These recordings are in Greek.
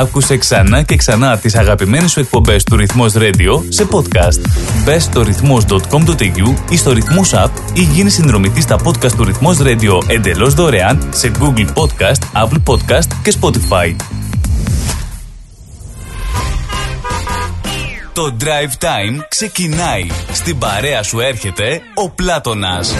Άκουσε ξανά και ξανά τις αγαπημένες σου εκπομπές του Ρυθμός Radio σε podcast. Μπες στο ρυθμός.com.au ή στο Ρυθμός App ή γίνει συνδρομητής στα podcast του Ρυθμός Radio εντελώς δωρεάν σε Google Podcast, Apple Podcast και Spotify. Το Drive Time ξεκινάει. Στην παρέα σου έρχεται ο Πλάτωνας.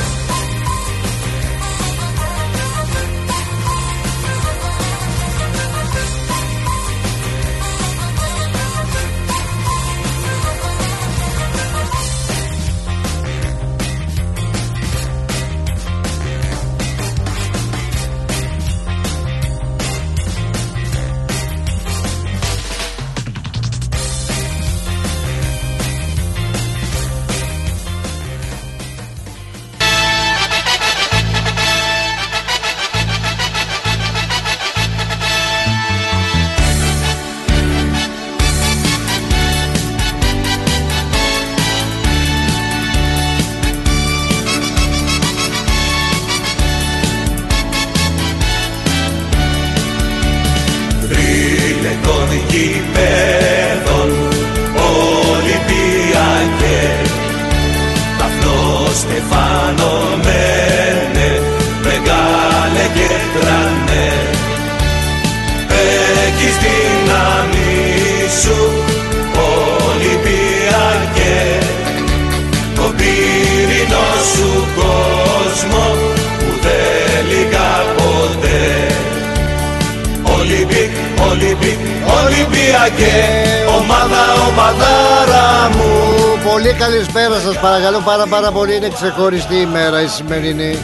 Πάρα πάρα πολύ είναι ξεχωριστή ημέρα η σημερινή.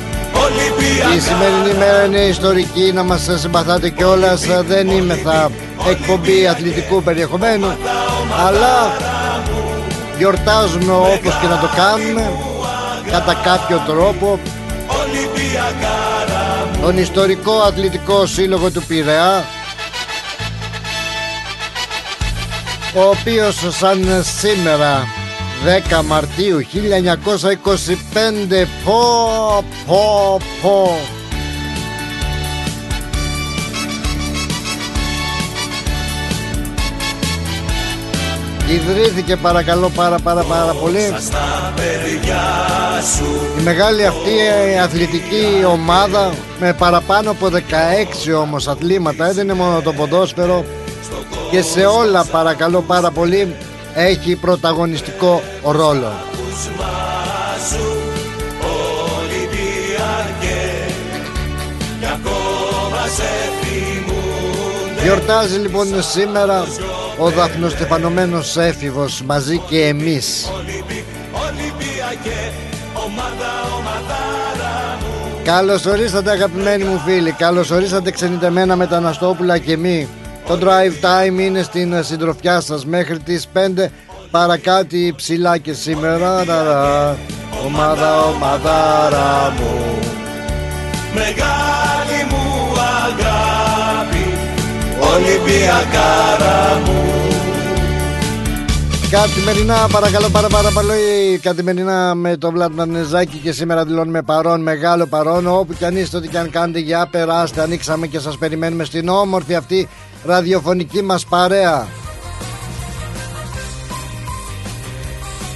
Η σημερινή ημέρα είναι ιστορική Να μας συμπαθάτε κιόλας. Δεν είμαι θα εκπομπή αθλητικού περιεχομένου Αλλά Γιορτάζουμε όπως και να το κάνουμε Κατά κάποιο τρόπο. Τον ιστορικό αθλητικό σύλλογο του Πειραιά ο οποίος σαν σήμερα 10 Μαρτίου 1925 Πω πω πω. Ιδρύθηκε παρακαλώ πάρα πάρα πάρα πολύ. Η μεγάλη αυτή αθλητική ομάδα Με παραπάνω από 16 όμως αθλήματα Δεν είναι μόνο το ποδόσφαιρο. Και σε όλα παρακαλώ πάρα πολύ έχει πρωταγωνιστικό ρόλο. Γιορτάζει λοιπόν σήμερα ο δαθνοστεφανωμένος έφηβος μαζί και εμείς Καλώς ορίσατε αγαπημένοι μου φίλοι Καλώς ορίσατε ξενιτεμένα μεταναστόπουλα και μη το drive time είναι στην συντροφιά σας μέχρι τις 5 παρακάτι ψηλά και σήμερα. Ομάδα, ομαδάρα μου. Μεγάλη μου αγάπη Ολυμπιακάρα μου. Καθημερινά παρακαλώ πάρα πάρα πολύ Καθημερινά με το Βλάτ Νανεζάκη Και σήμερα δηλώνουμε παρόν μεγάλο παρόν. Όπου κι αν είστε ό,τι κι αν κάνετε για περάστε Ανοίξαμε και σας περιμένουμε στην όμορφη αυτή ραδιοφωνική μας παρέα.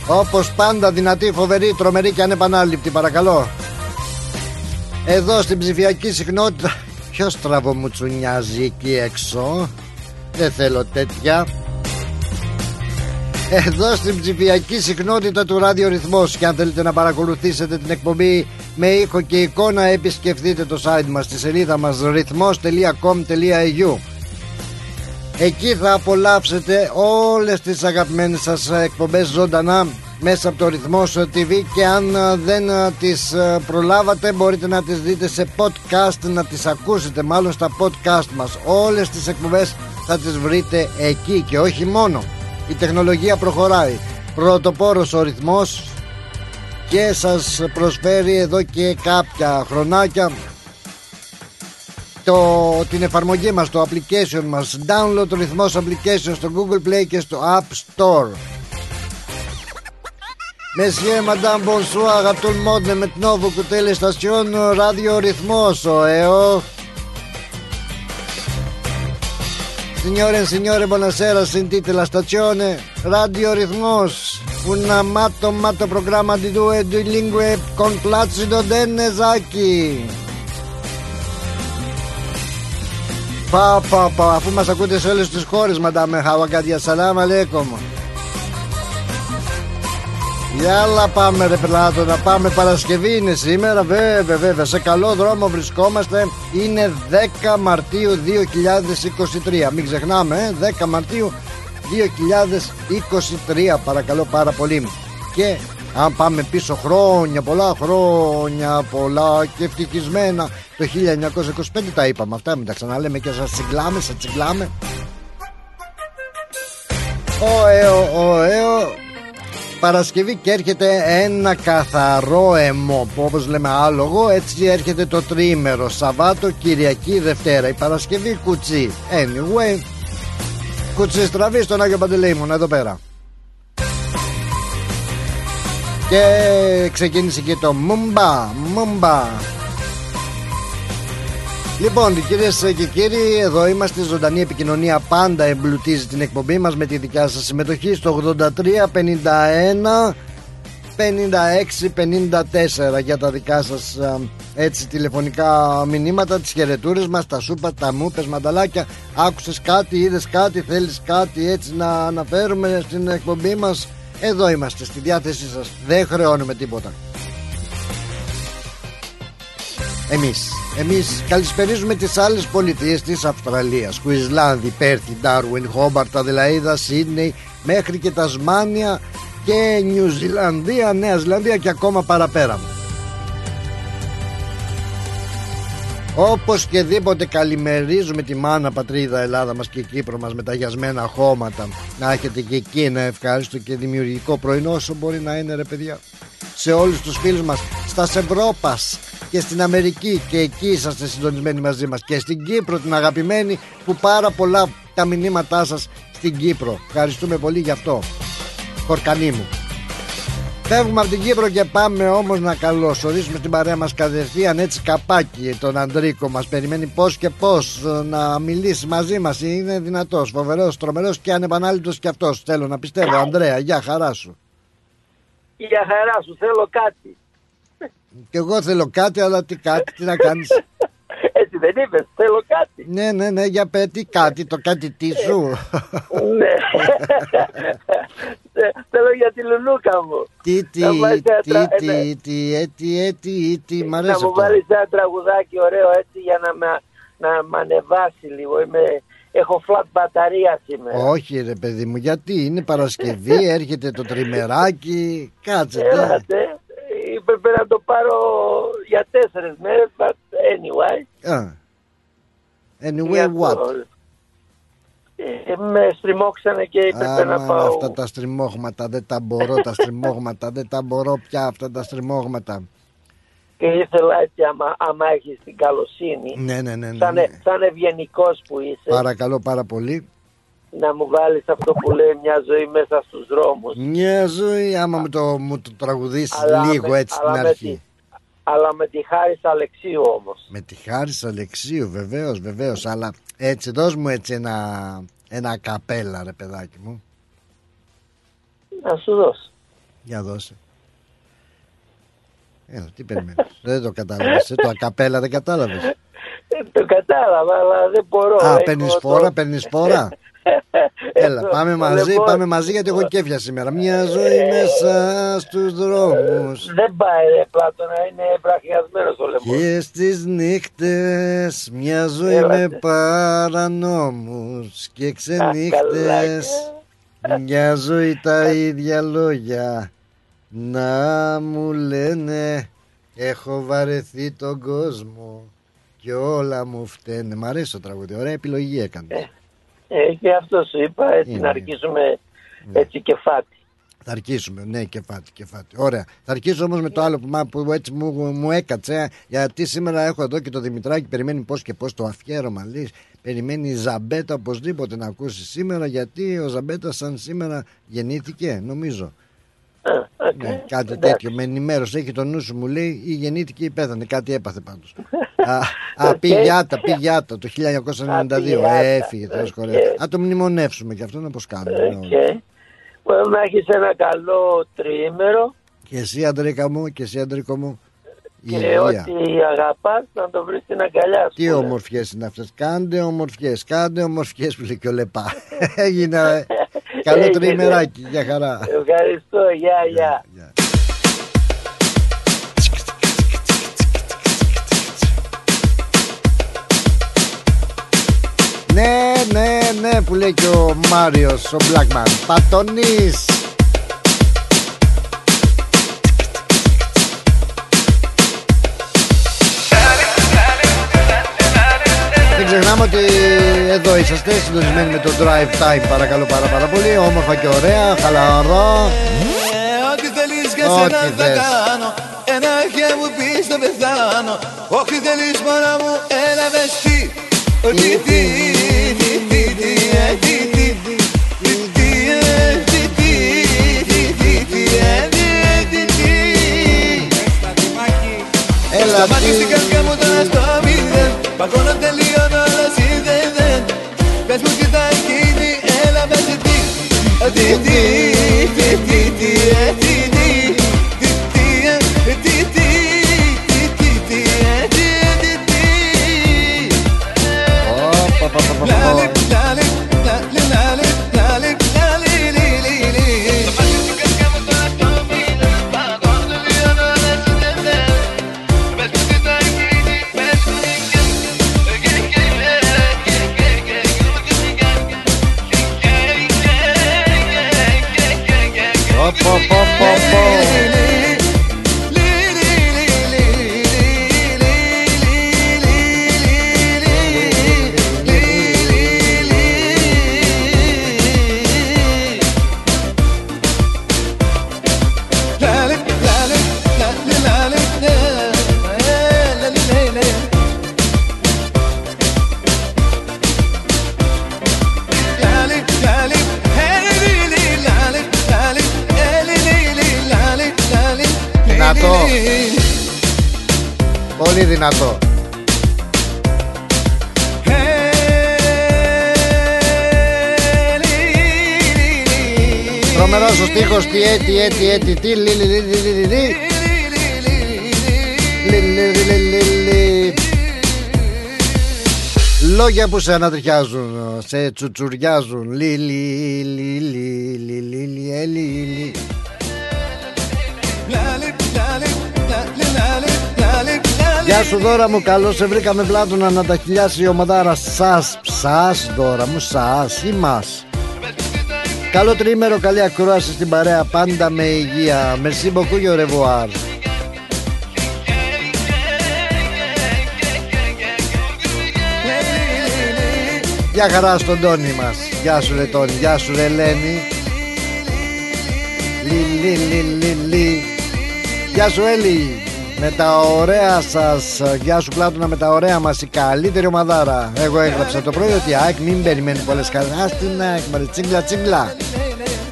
Όπως πάντα δυνατή, φοβερή, τρομερή και ανεπανάληπτη παρακαλώ. Εδώ στην ψηφιακή συχνότητα. Ποιος τραβομουτσουνιάζει εκεί έξω; Δεν θέλω τέτοια. Εδώ στην ψηφιακή συχνότητα του ραδιορυθμός. Και αν θέλετε να παρακολουθήσετε την εκπομπή με ήχο και εικόνα επισκεφτείτε το site μας στη σελίδα μας ρυθμός.com.au Εκεί θα απολαύσετε όλες τις αγαπημένες σας εκπομπές ζωντανά μέσα από το ρυθμό TV και αν ε, δεν ε, τις ε, προλάβατε μπορείτε να τις δείτε σε podcast να τις ακούσετε μάλλον στα podcast μας. Όλες τις εκπομπές θα τις βρείτε εκεί και όχι μόνο. Η τεχνολογία προχωράει. Πρωτοπόρος ο ρυθμός και σας προσφέρει εδώ και κάποια χρονάκια το, την εφαρμογή μας, το application μας download το ρυθμός application στο Google Play και στο App Store Monsieur, Madame, bonsoir à tout le monde maintenant vous écoutez les stations Radio Rhythmos, oh, eh, oh. Signore e signore, buonasera, sentite la stazione Radio Ritmos, un matto matto programma di due, due lingue con Placido Dennesaki. Πα, πα, πα, αφού μας ακούτε σε όλες τις χώρες, μαντάμε. Χαβακάτια, σαλάμ αλέκομ. Γιάλα πάμε ρε πελάτο να πάμε. Παρασκευή είναι σήμερα βέβαια βέβαια. Σε καλό δρόμο βρισκόμαστε. Είναι 10 Μαρτίου 2023 μην ξεχνάμε 10 Μαρτίου 2023 παρακαλώ πάρα πολύ. Και αν πάμε πίσω χρόνια πολλά χρόνια πολλά και ευτυχισμένα το 1925 τα είπαμε αυτά μην τα ξαναλέμε και σας τσιγκλάμε, σας τσιγκλάμε. Ωεο, ωεο Παρασκευή και έρχεται ένα καθαρό αιμό που όπως λέμε άλογο έτσι έρχεται το τρίμερο Σαββάτο, Κυριακή, Δευτέρα. Η Παρασκευή κουτσί. Anyway. Κουτσί στραβή στον Άγιο Παντελεήμον εδώ πέρα. Και ξεκίνησε και το Μουμπα Μουμπα Λοιπόν, κυρίες και κύριοι, εδώ είμαστε. Ζωντανή επικοινωνία πάντα εμπλουτίζει την εκπομπή μας με τη δικιά σας συμμετοχή στο 83 51 56 54 για τα δικά σας έτσι τηλεφωνικά μηνύματα τις χαιρετούρες μας, τα σούπα, τα μούπες, μανταλάκια άκουσες κάτι, είδες κάτι, θέλεις κάτι έτσι να αναφέρουμε στην εκπομπή μας; Εδώ είμαστε στη διάθεσή σας δεν χρεώνουμε τίποτα εμείς. Εμείς καλησπερίζουμε τις άλλες πολιτείες της Αυστραλίας. Κουισλάνδη, Πέρθη, Ντάρουιν, Χόμπαρτ, Αδελαίδα, Σίδνεϊ Μέχρι και Τασμάνια και Νιου Ζηλανδία, Νέα Ζηλανδία και ακόμα παραπέρα. Όπως και δίποτε καλημερίζουμε τη μάνα πατρίδα Ελλάδα μας και Κύπρο μας με τα γιασμένα χώματα. Να έχετε και εκεί ένα ευχάριστο και δημιουργικό πρωινό όσο μπορεί να είναι ρε παιδιά. Σε όλους τους φίλους μας στα Σευρόπας και στην Αμερική και εκεί είσαστε συντονισμένοι μαζί μας. Και στην Κύπρο την αγαπημένη που πάρα πολλά τα μηνύματά σας στην Κύπρο. Ευχαριστούμε πολύ γι' αυτό. Χορκανή μου. Φεύγουμε από την Κύπρο και πάμε όμως να καλωσορίσουμε την παρέα μας κατευθείαν έτσι καπάκι τον Αντρίκο μας. Περιμένει πώς και πώς να μιλήσει μαζί μας. Είναι δυνατός, φοβερός, τρομερός και ανεπανάληπτος και αυτός. Θέλω να πιστεύω. Ανδρέα, γεια χαρά σου. Για χαρά σου. Θέλω κάτι και εγώ θέλω κάτι, αλλά τι κάτι, τι να κάνεις; Έτσι δεν είπες, θέλω κάτι. Ναι, ναι, ναι, για πέτει κάτι, το κάτι τι σου. ναι. θέλω για τη λουλούκα μου. Τι, τι, τι, τι, τι, έτσι, έτσι, τι, μ' αρέσει Να μου βάλεις ένα τραγουδάκι ωραίο έτσι για να με, να με ανεβάσει λίγο. Είμαι, έχω φλατ μπαταρία σήμερα. Όχι ρε παιδί μου, γιατί είναι Παρασκευή, έρχεται το τριμεράκι, κάτσε. Έλατε έπρεπε να το πάρω για τέσσερις μέρες, but anyway. Uh. Anyway what? Ε, με στριμώξανε και έπρεπε να πάω. Αυτά τα στριμώγματα δεν τα μπορώ, τα στριμώγματα δεν τα μπορώ πια αυτά τα στριμώγματα. Και ήθελα έτσι, άμα, άμα έχεις την καλοσύνη, ναι, ναι, ναι, ναι, σαν, ναι. σαν ευγενικός που είσαι. Παρακαλώ πάρα πολύ να μου βάλεις αυτό που λέει μια ζωή μέσα στους δρόμους. Μια ζωή άμα μου το, μου το τραγουδήσεις λίγο έτσι στην αρχή. αλλά με τη χάρη Αλεξίου όμως. Με τη χάρη Αλεξίου βεβαίως βεβαίως αλλά έτσι δώσ' μου έτσι ένα, ένα καπέλα ρε παιδάκι μου. Να σου δώσω. Για δώσε. Έλα, τι περιμένεις. δεν το κατάλαβες. Ε, το ακαπέλα δεν κατάλαβες. Ε, το κατάλαβα, αλλά δεν μπορώ. Α, παίρνεις φόρα, παίρνεις φόρα. Έλα, πάμε μαζί, πάμε μαζί γιατί έχω κέφια σήμερα. Μια ζωή μέσα στους δρόμους. Δεν πάει ρε Πλάτωνα, είναι βραχιασμένος ο λαιμός. Και στις νύχτες μια ζωή με παρανόμους και ξενύχτες μια ζωή τα ίδια λόγια να μου λένε έχω βαρεθεί τον κόσμο και όλα μου φταίνε. Μ' αρέσει το τραγούδι, ωραία επιλογή έκανες. Ε, ε, και αυτός σου είπα, έτσι Είναι. να αρχίσουμε ναι. έτσι κεφάτι. Θα αρχίσουμε, ναι, κεφάτι, κεφάτι. Ωραία. Θα αρχίσω όμως με το άλλο που, που έτσι μου, μου έκατσε. Γιατί σήμερα έχω εδώ και το Δημητράκη. Περιμένει πώς και πώς το αφιέρωμα. Λέει, περιμένει η Ζαμπέτα οπωσδήποτε να ακούσει σήμερα. Γιατί ο Ζαμπέτα, σαν σήμερα γεννήθηκε, νομίζω. okay. ναι, κάτι τέτοιο. Με ενημέρωσε. Έχει το νου σου, μου λέει, ή γεννήθηκε ή πέθανε. Κάτι έπαθε πάντως. Α, πηγιάτα, πηγιάτα το 1992. Έφυγε, Θεός Α το μνημονεύσουμε και αυτό να πως κάνουμε. Μπορεί να έχεις ένα καλό τριήμερο. Και εσύ Αντρίκα μου και εσύ Αντρίκο μου. Και ό,τι αγαπάς να το βρεις στην αγκαλιά σου. Τι ομορφιέ είναι αυτές. Κάντε ομορφιέ, κάντε ομορφιέ που λέει και ο Λεπά. Έγινε καλό τριημεράκι, για χαρά. Ευχαριστώ, γεια, γεια. Ναι, ναι, ναι που λέει και ο Μάριος, ο Blackman. Πατονής. Δεν ξεχνάμε ότι εδώ είσαστε συντονισμένοι με το drive time παρακαλώ πάρα πάρα πολύ. Όμορφα και ωραία, χαλαρό. Ε, Ό,τι θέλεις για σένα θα κάνω. Ένα χέρι μου πεις το πεθάνω. Όχι θέλεις μόνο μου Έλα δυνατό. Τρομερός ο στίχος Τι έτι έτι έτι Τι λι λι λι λι λι λι Λι, λι, λι, λι, λι. Λόγια που σε ανατριχιάζουν Σε τσουτσουριάζουν. Λι λι λι λι Γεια σου δώρα μου, καλώς σε βρήκαμε πλάτωνα να τα χιλιάσει η ομαδάρα σας, σας δώρα μου, σας ή μας. Καλό τρίμερο, καλή ακρόαση στην παρέα, πάντα με υγεία. Merci beaucoup, au revoir. Γεια χαρά στον Τόνι μας. Γεια σου ρε Τόνι, γεια σου ρε Ελένη. Λι, λι, λι, λι, λι. Γεια σου Έλλη Με τα ωραία σας Γεια σου Πλάτωνα με τα ωραία μας Η καλύτερη ομαδάρα. Εγώ έγραψα το πρωί ότι ΑΕΚ μην περιμένει πολλές χαρές. Ας την ΑΕΚ μωρέ τσίγκλα τσίγκλα.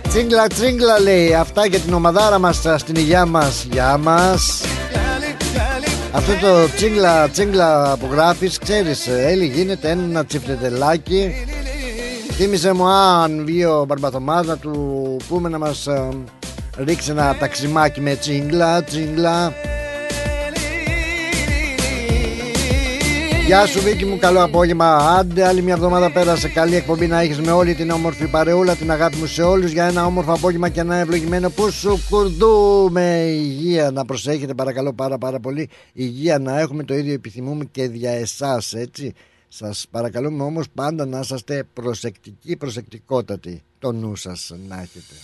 Τσίγκλα τσίγκλα λέει. Αυτά για την ομαδάρα μας Στην υγειά μας. Γεια μας. Αυτό το τσίγκλα τσίγκλα που γράφεις Ξέρεις Έλλη γίνεται ένα τσιφτετελάκι. Θύμισε μου αν βγει ο Μπαρμπαθωμάς Να του πούμε να μας ε, Ρίξε ένα ταξιμάκι με τσίγκλα τσίγκλα Γεια σου Βίκη μου, καλό απόγευμα. Άντε, άλλη μια εβδομάδα πέρασε. Καλή εκπομπή να έχεις με όλη την όμορφη παρεούλα, την αγάπη μου σε όλους για ένα όμορφο απόγευμα και ένα ευλογημένο που σου κουρδούμε. Υγεία να προσέχετε, παρακαλώ πάρα πάρα πολύ. Υγεία να έχουμε το ίδιο επιθυμούμε και για εσάς, έτσι. Σας παρακαλούμε όμως πάντα να είσαστε προσεκτικοί, προσεκτικότατοι. Το νου σας να έχετε.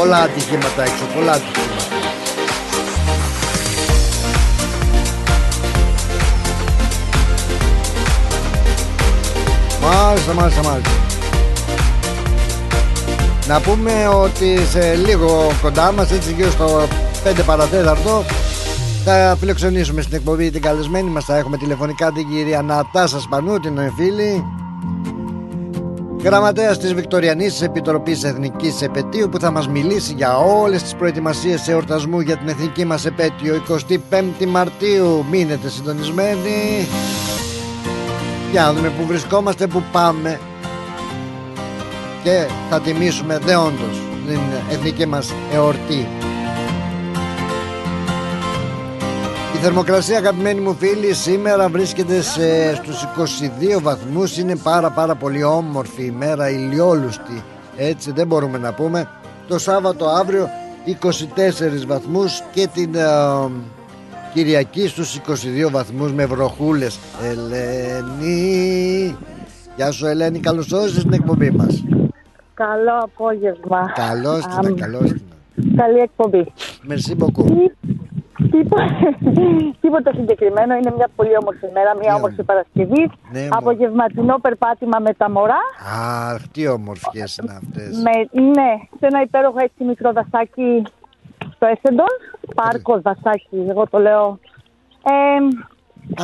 Πολλά ατυχήματα έξω, πολλά ατυχήματα. Μάλιστα, μάλιστα, μάλιστα. Να πούμε ότι σε λίγο κοντά μας, έτσι γύρω στο 5 παρατέταρτο, θα φιλοξενήσουμε στην εκπομπή την καλεσμένη μας Θα έχουμε τηλεφωνικά την κυρία Νατάσα Σπανού Την φίλη Γραμματέας της Βικτοριανής Επιτροπής Εθνικής Επαιτίου που θα μας μιλήσει για όλες τις προετοιμασίες εορτασμού για την εθνική μας επέτειο 25η Μαρτίου. Μείνετε συντονισμένοι. Για να δούμε που βρισκόμαστε, που πάμε και θα τιμήσουμε δεόντως την εθνική μας εορτή. Θερμοκρασία αγαπημένοι μου φίλοι σήμερα βρίσκεται σε, στους 22 βαθμούς. Είναι πάρα πάρα πολύ όμορφη ημέρα ηλιόλουστη. Έτσι δεν μπορούμε να πούμε. Το Σάββατο αύριο 24 βαθμούς και την ε, Κυριακή στους 22 βαθμούς με βροχούλες. Ελένη. Γεια σου Ελένη. Καλώς όρισες στην εκπομπή μας. Καλό απόγευμα. Καλώς την, καλώς την. Καλή εκπομπή. Merci beaucoup Τίποτα συγκεκριμένο. Είναι μια πολύ όμορφη μέρα, μια όμορφη Παρασκευή. Ναι, Απογευματινό περπάτημα με τα μωρά. Αχ, τι όμορφιες είναι αυτές. ναι, σε ένα υπέροχο έτσι μικρό δασάκι στο Έσεντον. Πάρκος δασάκι, εγώ το λέω. Ε,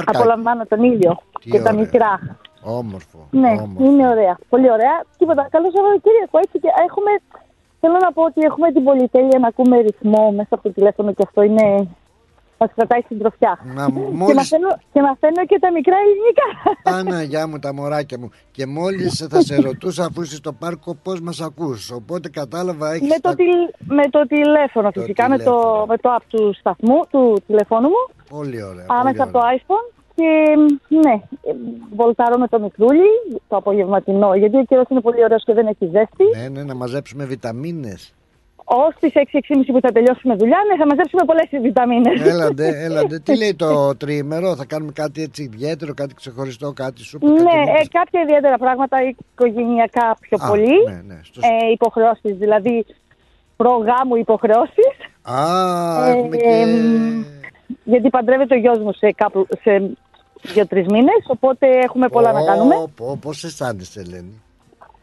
απολαμβάνω τον ήλιο και τα μικρά. Όμορφο. Ναι, όμορφο. είναι ωραία. Πολύ ωραία. Τίποτα. Καλό Σαββατοκύριακο. Έτσι και έχουμε. Θέλω να πω ότι έχουμε την πολυτέλεια να ακούμε ρυθμό μέσα από το τηλέφωνο και αυτό είναι Μα κρατάει στην τροφιά. Να, μόλις... και, μαθαίνω, και μαθαίνω και τα μικρά ελληνικά. Παναγιά μου, τα μωράκια μου. Και μόλις θα σε ρωτούσα, αφού είσαι στο πάρκο, πώς μας ακούς. Οπότε κατάλαβα, έχεις. Με, το τη... με το τηλέφωνο, το φυσικά. Τηλέφωνο. Με, το, με το app του σταθμού, του τηλεφώνου μου. Πολύ ωραία. Άμεσα από το iPhone. Και ναι, βολτάρω με το μικρούλι το απογευματινό. Γιατί ο καιρός είναι πολύ ωραίος και δεν έχει ζέστη. Ναι, ναι, να μαζέψουμε βιταμίνες. Ω τις 6-6.30 που θα τελειώσουμε δουλειά, ναι, θα μαζέψουμε πολλές βιταμίνες. Έλαντε, έλαντε. Τι λέει το τριήμερο, θα κάνουμε κάτι έτσι ιδιαίτερο, κάτι ξεχωριστό, κάτι σου Ναι, ε, κάποια ιδιαίτερα πράγματα οικογενειακά πιο Α, πολύ. Ναι, ναι, στο... ε, υποχρεώσεις, δηλαδή προγάμου υποχρεώσεις. Α, έχουμε και. Ε, γιατί παντρεύεται ο γιος μου σε, κάπου, σε δύο-τρει μήνες, οπότε έχουμε πολλά να κάνουμε. Πώς αισθάνεσαι, Ελένη;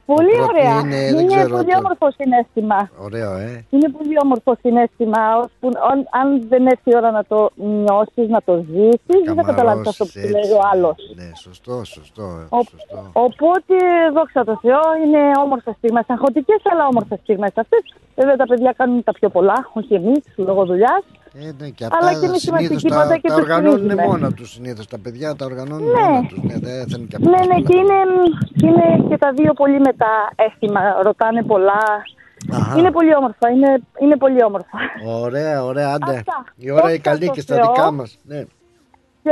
Πολύ ωραία. Είναι, είναι ξέρω, πολύ το... όμορφο συνέστημα. Ωραίο, ε. Είναι πολύ όμορφο συνέστημα. Που, αν, αν, δεν έρθει η ώρα να το νιώσεις, να το ζήσεις, δεν θα καταλάβεις αυτό που λέει ο άλλος. Ναι, σωστό, σωστό. Ο, σωστό. Οπότε, δόξα τω Θεώ, είναι όμορφες στιγμές. Αγχωτικές, αλλά όμορφες στιγμές αυτές. Βέβαια, τα παιδιά κάνουν τα πιο πολλά, όχι εμείς, λόγω δουλειάς. Ε, ναι, και αυτά Αλλά και εμεί είμαστε τα, και τα τους οργανώνουν στηρίζουμε. μόνα τους συνήθως. Τα παιδιά τα οργανώνουν Ναι. μόνα τους. Ναι, δεν θέλουν και Ναι, ναι, αποφάσεις και πολλά. είναι, είναι και τα δύο πολύ με τα αίσθημα. Ρωτάνε πολλά. Αχα. Είναι πολύ όμορφα. Είναι, είναι πολύ όμορφα. Ωραία, ωραία, άντε. Αυτά. Η ώρα η Δόξα καλή τω και στα Θεώ. δικά μας. Ναι.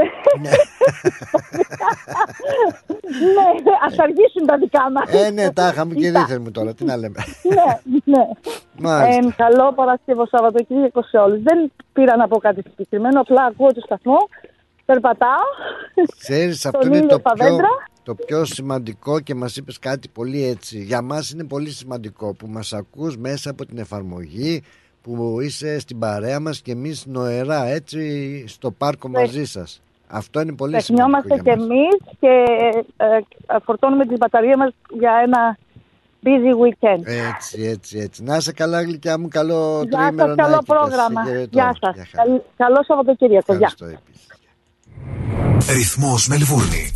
ναι, ας αργήσουν τα δικά μας. Ε, ναι, τα είχαμε και δίθεν μου τώρα. Τι να λέμε. ναι, ναι. Μάλιστα. Ε, καλό Παρασκευό Σαββατοκύριακο σε όλους. Δεν πήρα να πω κάτι συγκεκριμένο, απλά ακούω το σταθμό, περπατάω. Ξέρεις, αυτό Τον είναι ήλιο το στα πιο, δέντρα. το πιο σημαντικό και μας είπες κάτι πολύ έτσι. Για μας είναι πολύ σημαντικό που μας ακούς μέσα από την εφαρμογή που είσαι στην παρέα μας και εμείς νοερά έτσι στο πάρκο Ναι. μαζί σας. Αυτό είναι πολύ σημαντικό Τεχνιόμαστε για κι μας. εμείς και ε, ε, φορτώνουμε τις μπαταρίες μας για ένα busy weekend. Έτσι, έτσι, έτσι. Να είσαι καλά γλυκιά μου, καλό Γεια τρίμερο σας, να καλό έχετε. πρόγραμμα. Σε χαιρετώ. Γεια σας. Γεια χαρά. Καλ- Καλό Σαββατοκύριακο. Γεια. Ευχαριστώ επίσης. Ρυθμός Μελβούρνη.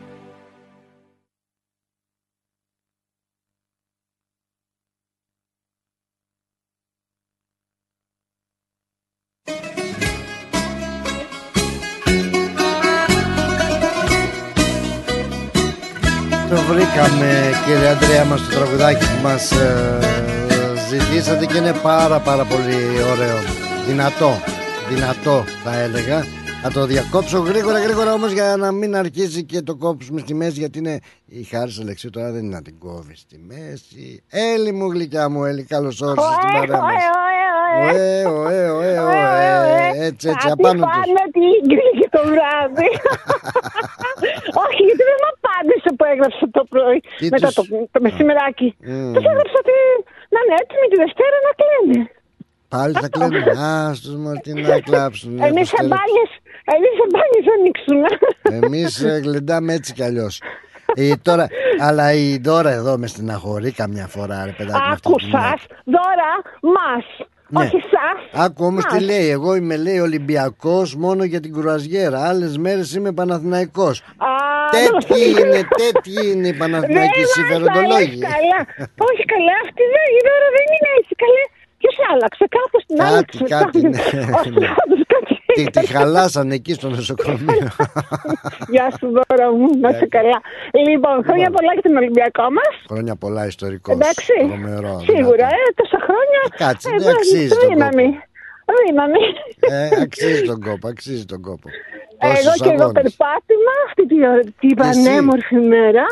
Μας ε, ζητήσατε και είναι πάρα πάρα πολύ ωραίο. Δυνατό, δυνατό θα έλεγα. Θα το διακόψω γρήγορα γρήγορα όμως για να μην αρχίσει και το κόψουμε στη μέση Γιατί είναι η χάρη Αλεξίου τώρα δεν είναι να την κόβεις στη μέση. Έλλη μου γλυκιά μου Έλλη καλώς όρισες στην παρέα μας Ωε, ωε, ωε, ωε Έτσι έτσι απάνω τους Πάνε τι γκρίγει το βράδυ. Όχι, γιατί δεν μου απάντησε που έγραψε το πρωί. Τι Μετά τους- το, το μεσημεράκι. Μμμ. Τους έγραψα ότι να είναι έτοιμη τη Δευτέρα να κλαίνει. Πάλι θα κλαίνουν Άστος μου τι να κλάψουν Εμείς σε μπάνιε εμείς σε μπάνιες ανοίξουμε. Εμείς ε, γλεντάμε έτσι κι αλλιώς ε, τώρα, αλλά η Δώρα εδώ μες στεναχωρεί καμιά φορά ρε παιδάκι με αυτή Άκου τη γυναίκα. σας, δώρα μας. Ναι. Όχι σας. Άκου όμως τι μας. λέει Εγώ είμαι λέει Ολυμπιακός μόνο για την κουραζιέρα Άλλες μέρες είμαι Παναθηναϊκός Α, Τέτοιοι δεν- είναι, τέτοιοι είναι οι Παναθηναϊκοί Δεν μας συμφεροντολόγοι τα λες καλά. Όχι καλά, αυτή δεν, η δώρα δεν είναι έτσι καλέ. Ποιος άλλαξε, κάπως την Κάτι, άλλαξε. κάτι, ναι, Ο ναι. Στράτος κάτι τη, τη χαλάσανε εκεί στο νοσοκομείο Γεια σου δώρα μου, να είσαι καλά. Λοιπόν, χρόνια πολλά για τον Ολυμπιακό μας. Χρόνια πολλά ιστορικός Εντάξει, Τρομερός σίγουρα, δυνατό. ε, τόσα χρόνια. Κάτσε, ε, δεν δεν- αξίζει τον δύναμη. Δύναμη. ε, Αξίζει τον κόπο, αξίζει τον κόπο Εγώ Τόσους και εγώ αγώνες. περπάτημα αυτή τη, την πανέμορφη μέρα.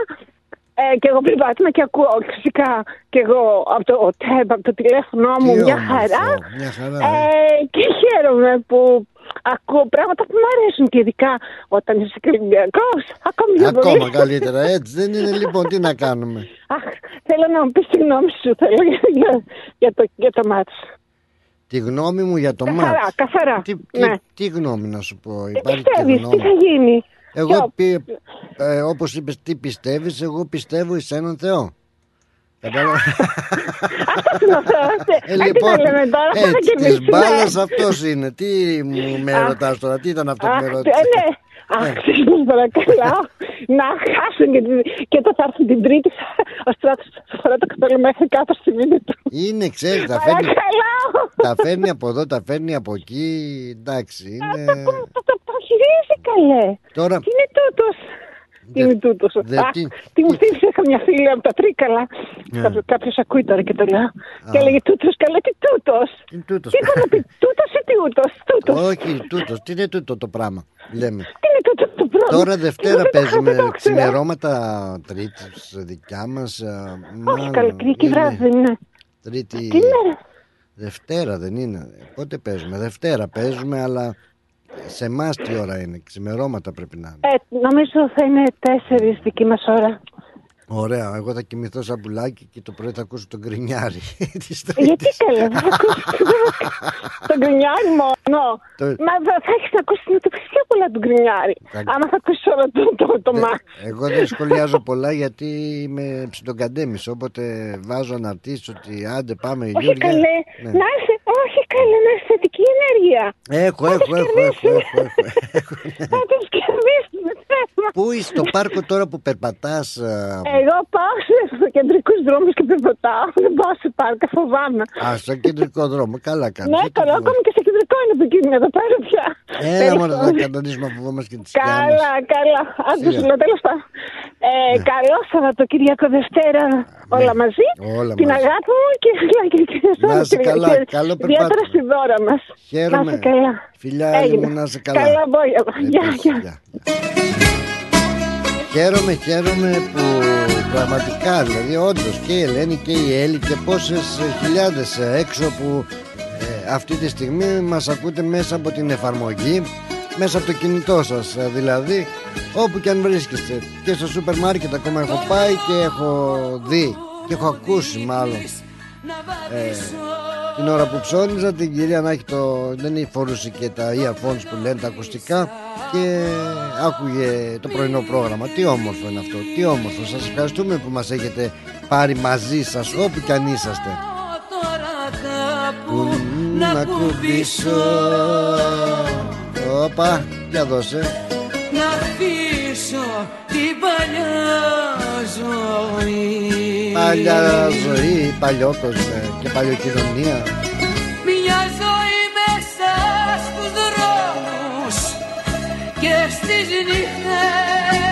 Ε, και εγώ περπάτημα και ακούω φυσικά και εγώ από το ΤΕΠ, από το τηλέφωνό μου Τι μια όμορφο, χαρά. Μια χαρά Ε, ε. και χαίρομαι που ακούω πράγματα που μου αρέσουν και ειδικά όταν είσαι και Ολυμπιακός. Ακόμη πιο πολύ. Ακόμα καλύτερα έτσι δεν είναι λοιπόν τι να κάνουμε Αχ, θέλω να μου πεις τη γνώμη σου θέλω, για, για, για το, για το μάτς. Τη γνώμη μου για το Καθαρά, μάτς καθαρά. τι, τι, ναι. τι γνώμη να σου πω Τι Υπάρχει και πιστεύεις, τι γνώμη θα γίνει; Εγώ Ποιο- πι, ε, όπως είπες τι πιστεύεις Εγώ πιστεύω εις έναν Θεό Κατάλαβα. Αυτό είναι ο Θεός. Ε, Ε, τι λοιπόν, να λέμε τώρα, θα έτσι, της κερδίσουμε. μπάλας αυτός είναι. Τι μου με Αχ. ρωτάς τώρα, τι ήταν αυτό που Αχ, με ε, ρώτησε; ναι. Αχ, σας παρακαλώ να χάσουν και, τη- και όταν θα έρθουν την Τρίτη ο Στράτος θα φορά το καπέλο μέχρι κάτω στη μύτη του. Είναι, ξέρεις, τα φέρνει, Παρακαλώ. τα φέρνει από εδώ, τα φέρνει από εκεί. Εντάξει, είναι... Θα το το χειρίζει καλέ. Τώρα, Τι είναι τούτος; Τι είναι τούτος; δε- Αχ, τι- Τι μου τι- θύμισε, είχα μια φίλη από τα Τρίκαλα. Ναι. Κάποιο- Κάποιος ακούει τώρα και το λέω. Και έλεγε τούτος, καλά τι τούτος; τι είναι τούτος; Τι είπα να πει, τούτος ή τούτος, τούτος. Όχι, τούτος. Τι είναι τούτο το πράγμα, λέμε. Τι είναι τούτο το πράγμα; Τώρα Εγώ Δευτέρα δεν το είχα, δεν παίζουμε το ήξερα. ξημερώματα Τρίτης δικιά μας. α, Όχι μάλλον καλή, Κυριακή είναι βράδυ δεν είναι. Τρίτη. Τι είναι. Δευτέρα δεν είναι. Πότε παίζουμε; Δευτέρα παίζουμε, αλλά σε εμάς τι ώρα είναι. Ξημερώματα πρέπει να είναι. Ε, νομίζω θα είναι τέσσερις δική μας ώρα. Ωραία. Εγώ θα κοιμηθώ σαν πουλάκι και το πρωί θα ακούσω τον γκρινιάρι τη Ε, Γιατί καλά, θα ακούσεις τον γκρινιάρι μόνο. Το- Μα θα- θα έχεις ακούσεις να το πεις πιο πολλά τον γκρινιάρι. Θα- Άμα θα ακούσεις όλο το, το, το μάτι. Εγώ δεν σχολιάζω πολλά γιατί είμαι ψιλογκαντέμις Οπότε βάζω αναρτήσεις ότι άντε πάμε Όχι Γιούρια. καλέ, Ναι. να είσαι, όχι καλέ, να είσαι θετική ενέργεια. Έχω, έχω, έχω, έχω, έχω, έχω. Θα τους κερδίσουμε, θέμα. Πού είσαι στο πάρκο τώρα που περπατάς α, Εγώ πάω σε κεντρικούς δρόμους και περπατάω. Δεν πάω σε πάρκα, φοβάμαι. Α, στο κεντρικό δρόμο, καλά κάνεις Ναι, δεν το καλό, φοβάμαι. ακόμη και σε κεντρικό είναι επικίνδυνο εδώ πέρα πια. Έλα μόνο Περίπου. να κανονίσουμε αφού φοβόμαστε και τις σκιάμες Καλά, καλά. Άντε Σιγά. σου λέω τέλος πάντων. Ε, Ναι. Καλό Σαββατοκύριακο Δευτέρα όλα μαζί. όλα Την μαζί. αγάπη μου και φιλιά και και Να είσαι καλά, καλό Ιδιαίτερα περπάτημα. στη δώρα μας. Χαίρομαι. Να είσαι καλά. Φιλιά, άλλη Έγινε. μου, να είσαι καλά. Καλά απόγευμα. Γεια, Επίσης, γεια. Γεια. Χαίρομαι, χαίρομαι που πραγματικά δηλαδή όντως και η Ελένη και η Έλλη και πόσες ε, χιλιάδες ε, έξω που ε, αυτή τη στιγμή μας ακούτε μέσα από την εφαρμογή μέσα από το κινητό σας ε, δηλαδή όπου και αν βρίσκεστε και στο σούπερ μάρκετ ακόμα έχω πάει και έχω δει και έχω ακούσει μάλλον ε, την ώρα που ψώνιζα την κυρία να έχει το δεν φορούσε και τα earphones που λένε τα ακουστικά και άκουγε το πρωινό πρόγραμμα. Τι όμορφο είναι αυτό τι όμορφο. Σας ευχαριστούμε που μας έχετε πάρει μαζί σας όπου και αν είσαστε. Που να κουμπίσω. Όπα, για δώσε. Να αφήσω την παλιά ζωή Παλιά ζωή, παλιό κόσμο και παλιοκοινωνία Μια ζωή μέσα στους δρόμους και στις νύχτες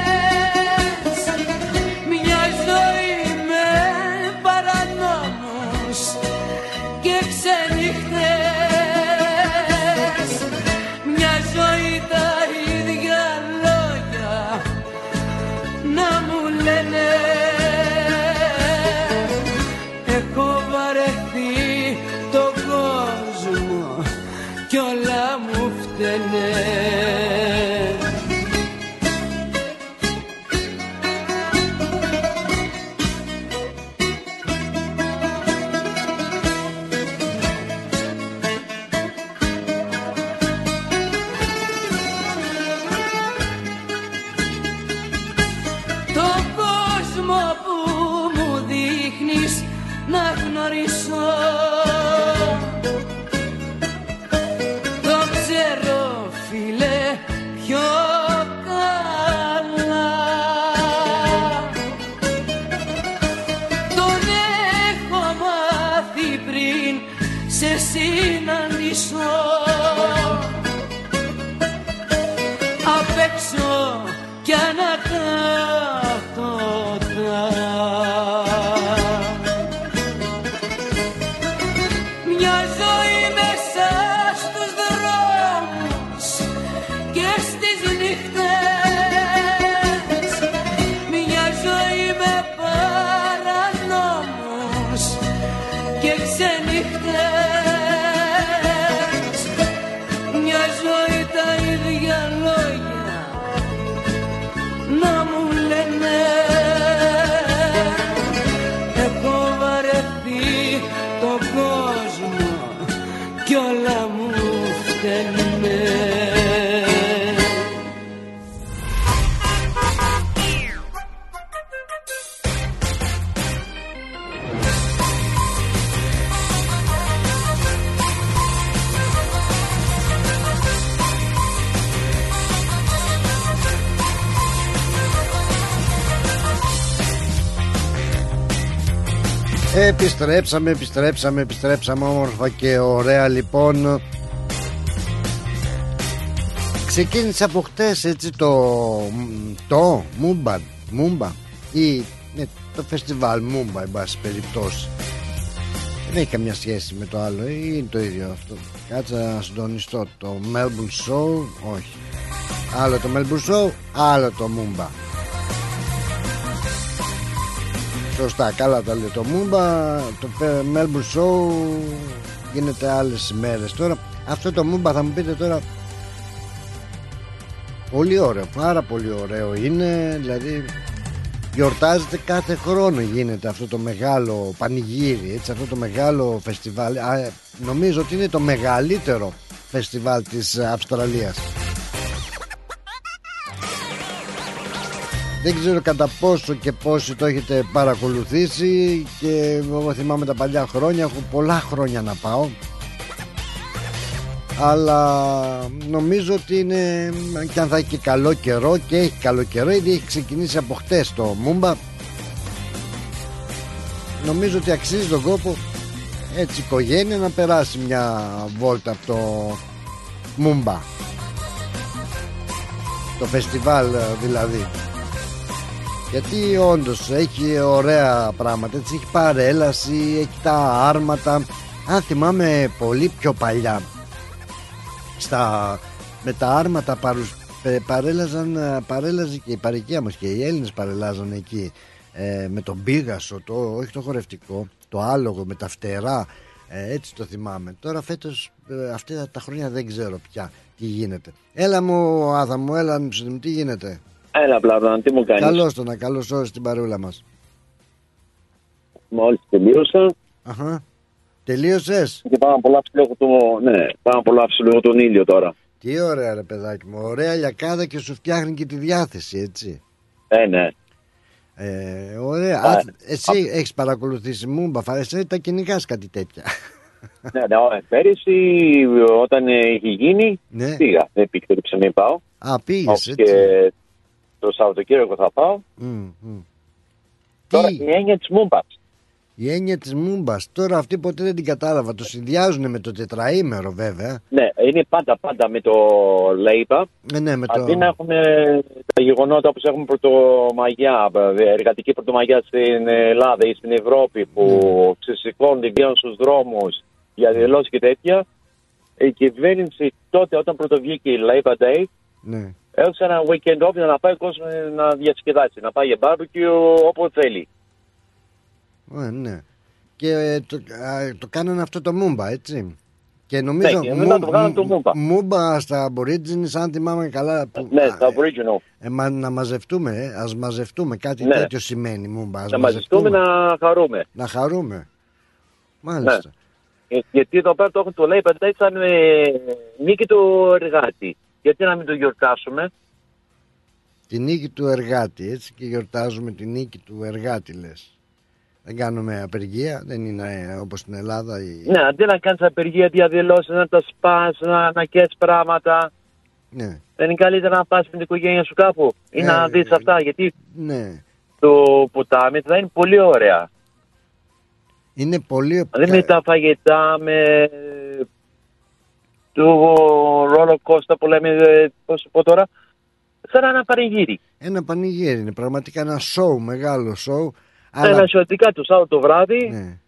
Επιστρέψαμε, επιστρέψαμε, επιστρέψαμε όμορφα και ωραία λοιπόν. Ξεκίνησε από χτες έτσι το το Μούμπα, Μούμπα ή ναι, το φεστιβάλ Μούμπα εν πάση περιπτώσει. Δεν έχει καμιά σχέση με το άλλο ή είναι το ίδιο αυτό. Κάτσε να συντονιστώ Το Melbourne Show Όχι. Άλλο το Melbourne Show Άλλο το Μούμπα Σωστά καλά τα λέει το Μούμπα Το Melbourne Show Γίνεται άλλες μέρες Τώρα αυτό το Μούμπα θα μου πείτε τώρα Πολύ ωραίο Πάρα πολύ ωραίο είναι Δηλαδή Γιορτάζεται κάθε χρόνο γίνεται αυτό το μεγάλο πανηγύρι, έτσι, αυτό το μεγάλο φεστιβάλ. Α, ε, νομίζω ότι είναι το μεγαλύτερο φεστιβάλ της Αυστραλίας. Δεν ξέρω κατά πόσο και πόσοι το έχετε παρακολουθήσει και εγώ θυμάμαι τα παλιά χρόνια, έχω πολλά χρόνια να πάω. Αλλά νομίζω ότι είναι και αν θα έχει και καλό καιρό και έχει καλό καιρό ήδη έχει ξεκινήσει από χτες το Μούμπα. Νομίζω ότι αξίζει τον κόπο έτσι η οικογένεια να περάσει μια βόλτα από το Μούμπα. Το φεστιβάλ δηλαδή Γιατί όντως έχει ωραία πράγματα. Έτσι, έχει παρέλαση, έχει τα άρματα. Αν θυμάμαι πολύ πιο παλιά, στα, με τα άρματα παρουσ, ε, παρέλαζαν, ε, παρέλαζε και η παροικία μας και οι Έλληνες παρελάζαν εκεί ε, με τον Πίγασο, το, όχι το χορευτικό, το άλογο με τα φτερά, ε, έτσι το θυμάμαι. Τώρα φέτος ε, αυτά τα χρόνια δεν ξέρω πια τι γίνεται. Έλα μου Άδα μου, έλα μου τι γίνεται; Έλα πλάβλα, τι μου κάνεις. Καλώς το να καλώς όρισες την παρούλα μας. Μόλις τελείωσα. Αχα. Τελείωσες. Και πάω να απολαύσω λίγο, το, ναι, πάω να απολαύσω λίγο τον ήλιο τώρα. Τι ωραία ρε παιδάκι μου, ωραία λιακάδα και σου φτιάχνει και τη διάθεση έτσι. Ε, ναι. Ε, ωραία. Α, εσύ α... έχεις παρακολουθήσει Μούμπα, εσύ τα κυνηγάς κάτι τέτοια. ναι, ναι, πέρυσι όταν είχε γίνει ναι. πήγα, δεν πήγε το μην πάω. Α, πήγες έτσι. Και το Σαββατοκύριακο θα πάω. Mm, mm. Τώρα η έννοια της Μούμπας. Η έννοια της Μούμπας. Τώρα αυτή ποτέ δεν την κατάλαβα. Το συνδυάζουν με το τετραήμερο βέβαια. Ναι, είναι πάντα πάντα με το ΛΕΙΠΑ. Ναι, ναι, με το... Αντί να έχουμε τα γεγονότα όπως έχουμε πρωτομαγιά, εργατική πρωτομαγιά στην Ελλάδα ή στην Ευρώπη που ναι. ξεσηκώνονται και στους δρόμους για δηλώσεις και τέτοια. Η κυβέρνηση τότε όταν πρωτοβγήκε η Labor Day ναι. Έδωσε ένα weekend off για να πάει ο κόσμος να διασκεδάσει, να πάει για barbecue όποτε θέλει. Ε, ναι. Και ε, το, το κάνανε αυτό το Μούμπα, έτσι. Και νομίζω ναι, και το κάνανε το Μούμπα. Μούμπα στα Aborigines, αν θυμάμαι καλά. Που, ναι, στα Aboriginal. Ε, μα, να μαζευτούμε, ε, ας μαζευτούμε. Κάτι ναι. τέτοιο σημαίνει Μούμπα. να μαζευτούμε να χαρούμε. Να χαρούμε. Μάλιστα. Ναι. Γιατί εδώ πέρα το έχουν το λέει πέντε σαν ε, νίκη του εργάτη. Γιατί να μην το γιορτάσουμε; Τη νίκη του εργάτη, έτσι και γιορτάζουμε τη νίκη του εργάτη λες. Δεν κάνουμε απεργία, δεν είναι ε, όπως στην Ελλάδα. Η... Ναι, αντί να κάνεις απεργία, διαδηλώσεις, να τα σπάς, να, να πράγματα. Ναι. Δεν είναι καλύτερα να πας με την οικογένεια σου κάπου ή να ε, δεις αυτά, γιατί ναι. το ποτάμι θα είναι πολύ ωραία. Είναι πολύ... Δεν με τα φαγητά, με το ρόλο κόστα που λέμε, ε, πώς πω τώρα, σαν ένα πανηγύρι. Ένα πανηγύρι, είναι πραγματικά ένα σοου, μεγάλο σοου αλλά... Τα νασιωτικά του Σάββατο το βράδυ. Ναι.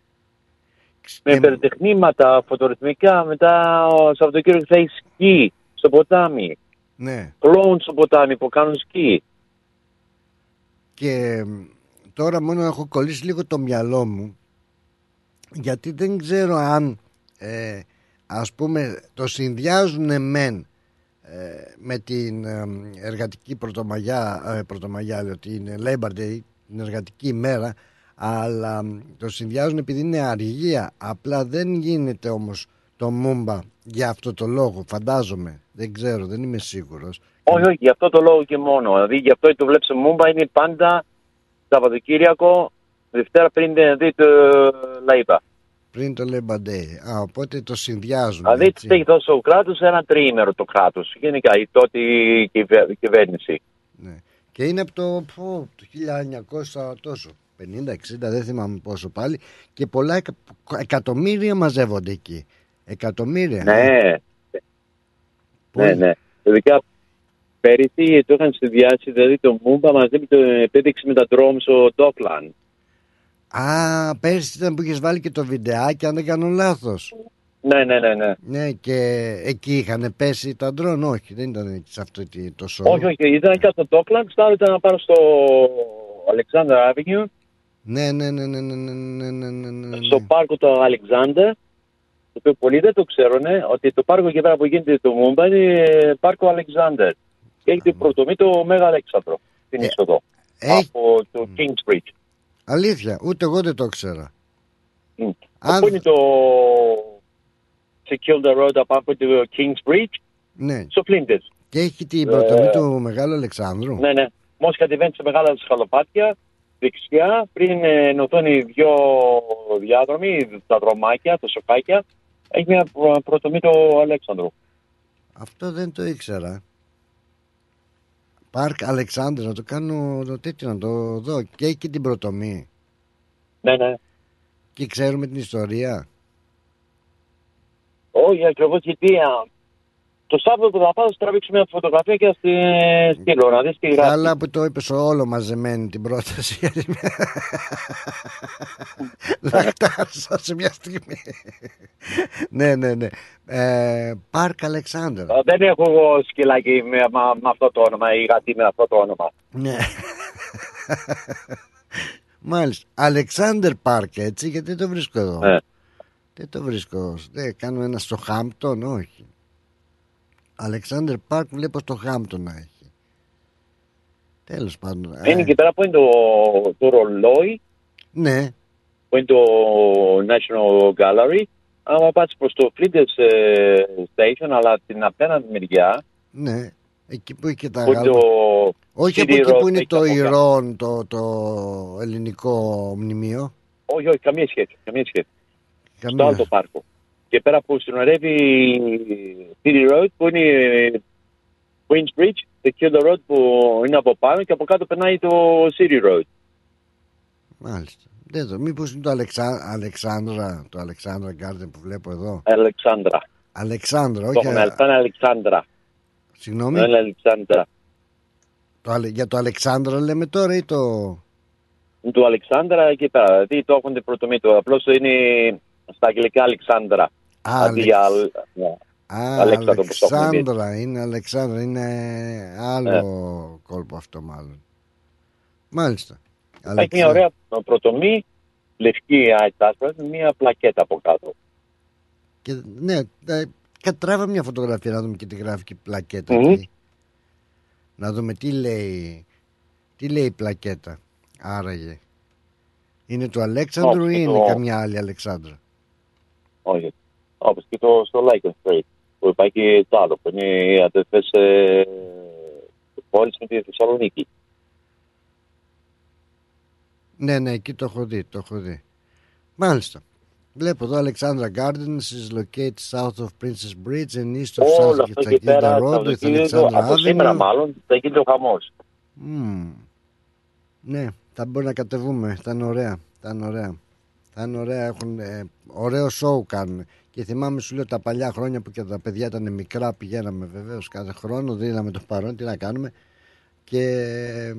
Με υπερτεχνήματα, φωτορυθμικά. Μετά ο Σαββατοκύριακος θα έχει σκι στο ποτάμι. Ναι. Κλόουν στο ποτάμι που κάνουν σκι. Και τώρα μόνο έχω κολλήσει λίγο το μυαλό μου γιατί δεν ξέρω αν ε, ας πούμε το συνδυάζουν μεν ε, με την ε, εργατική πρωτομαγιά, ε, πρωτομαγιά λέω ότι είναι Labor Day την εργατική ημέρα αλλά το συνδυάζουν επειδή είναι αργία. Απλά δεν γίνεται όμως το Μούμπα για αυτό το λόγο φαντάζομαι. Δεν ξέρω δεν είμαι σίγουρος. Όχι όχι για αυτό το λόγο και μόνο. Δηλαδή γι' αυτό το βλέπεις Μούμπα είναι πάντα Σαββατοκύριακο Δευτέρα πριν δει το Λαϊπα πριν το Labor Day. Α, οπότε το συνδυάζουν. Δηλαδή τη έχει δώσει ο κράτος ένα τριήμερο το κράτος. Γενικά η τότε η κυβέρνηση. Ναι. Και είναι από το, το 1900 τόσο, 50-60 δεν θυμάμαι πόσο πάλι και πολλά εκατομμύρια μαζεύονται εκεί. Εκατομμύρια. Ναι, ναι, ναι. ναι. Ειδικά πέρυσι το είχαν συνδυάσει δηλαδή το Μούμπα μαζί με το επίδειξη με τα drums στο Dockland. Α, πέρυσι ήταν που είχες βάλει και το βιντεάκι αν δεν κάνω λάθος. Ναι, ναι, ναι, ναι. Ναι, και εκεί είχαν πέσει τα ντρόν, όχι, δεν ήταν σε αυτό το σώμα. Όχι, όχι, ήταν κάτω στο Dockland, στάλ ήταν να πάρω στο Alexander Avenue. Ναι, ναι, ναι, ναι, ναι, ναι, ναι, ναι, ναι. Στο πάρκο του Alexander, το οποίο πολλοί δεν το ξέρουν, ότι το πάρκο εκεί πέρα που γίνεται το Μούμπα είναι πάρκο Alexander. Και έχει την πρωτομή το Μέγα Αλέξανδρο, την είσοδο, από το King's Bridge. Αλήθεια, ούτε εγώ δεν το ξέρα. Αν... είναι το σε Kilda Road από το King's Bridge; Ναι. Στο Flinders. Και έχει την πρωτομή ε, του Μεγάλου Αλεξάνδρου. Ναι, ναι. Μόλις κατεβαίνει σε μεγάλα σκαλοπάτια, δεξιά, πριν ενωθούν οι δυο διάδρομοι, τα δρομάκια, τα σοκάκια, έχει μια πρωτομή του Αλέξανδρου. Αυτό δεν το ήξερα. Πάρκ Αλεξάνδρου, να το κάνω το τέτοιο, να το δω. Και έχει και την πρωτομή. Ναι, ναι. Και ξέρουμε την ιστορία. Όχι, ακριβώς γιατί Το Σάββατο που θα πάω θα τραβήξω μια φωτογραφία και θα στη στείλω να δεις τι γράφει. Καλά που το είπες όλο μαζεμένη την πρόταση. Λακτάρισα σε μια στιγμή. ναι, ναι, ναι. Ε, Πάρκ Αλεξάνδρα. Ε, Δεν έχω εγώ σκυλάκι με, με, με αυτό το όνομα ή γατί με αυτό το όνομα. Ναι. Μάλιστα. Αλεξάνδρ Πάρκ έτσι γιατί δεν το βρίσκω εδώ. Ναι. Δεν το βρίσκω. Δεν κάνω ένα στο Χάμπτον, όχι. Αλεξάνδρ Πάρκ βλέπω στο Χάμπτον να έχει. Τέλος πάντων. Ε, Είναι εκεί πέρα που είναι το, το ρολόι, ναι, που είναι το National Gallery. Άμα πας προς το Flinders ε, Station, αλλά την απέναντι μεριά, ναι. Εκεί που έχει και τα που είναι γάλα. το Όχι από City εκεί Road, που είναι έχει το από κάτω. Ιρών, το, το ελληνικό μνημείο. Όχι, όχι, καμία σχέση. Καμία σχέση. Στο Καμία. άλλο το πάρκο. Και πέρα που συνορεύει City Road που είναι Queens Bridge, το Killer Road που είναι από πάνω και από κάτω περνάει το City Road. Μάλιστα. Δεν το. Μήπως είναι το Αλεξα... Αλεξάνδρα, το Αλεξάνδρα Garden που βλέπω εδώ. Αλεξάνδρα. Αλεξάνδρα, Το όχι. έχουμε, α- αυτό είναι Αλεξάνδρα. Συγγνώμη. Δεν είναι Αλεξάνδρα. Το, Αλε- για το Αλεξάνδρα λέμε τώρα ή το. Είναι το Αλεξάνδρα εκεί πέρα. Δηλαδή το έχουν πρωτομήτω. Απλώς είναι στα αγγλικά Αλεξάνδρα. Α, Αντί για Αλ- ναι. Α, Αλέξανδρο, όπως το έχουμε πει. Αλεξάνδρα, είναι Αλεξάνδρα, είναι άλλο Ναι. κόλπο αυτό μάλλον. Μάλιστα. Έχει μια ωραία πρωτομή, λευκή άσπρα, με μια πλακέτα από κάτω. Και, ναι, ε, κατράβα μια φωτογραφία να δούμε και τη γράφει πλακέτα Μμμ. εκεί. Να δούμε τι λέει, τι λέει η πλακέτα. Άραγε. Είναι του Αλέξανδρου Όχι, ή το- είναι καμιά άλλη Αλεξάνδρα; Όχι. Όπως και το, στο Lycan Street, που υπάρχει το άλλο, που είναι οι αδερφέ ε, πόλη με τη Θεσσαλονίκη. Ναι, ναι, εκεί το έχω δει, το έχω δει. Μάλιστα. Βλέπω εδώ Alexandra Gardens is located south of Princess Bridge and east of Όλο South αυτό εκεί Takida πέρα, Road with Σαββατοκύριακο, Alexandra από σήμερα Avenue. μάλλον, θα γίνει ο χαμός. Μμμ. Ναι, θα μπορεί να κατεβούμε. Θα είναι ωραία. Θα είναι ωραία. Θα είναι ωραία. Έχουν ε, ωραίο σοου κάνουν. Και θυμάμαι σου λέω τα παλιά χρόνια που και τα παιδιά ήταν μικρά πηγαίναμε βεβαίως κάθε χρόνο. Δίναμε το παρόν. Τι να κάνουμε. Και ε,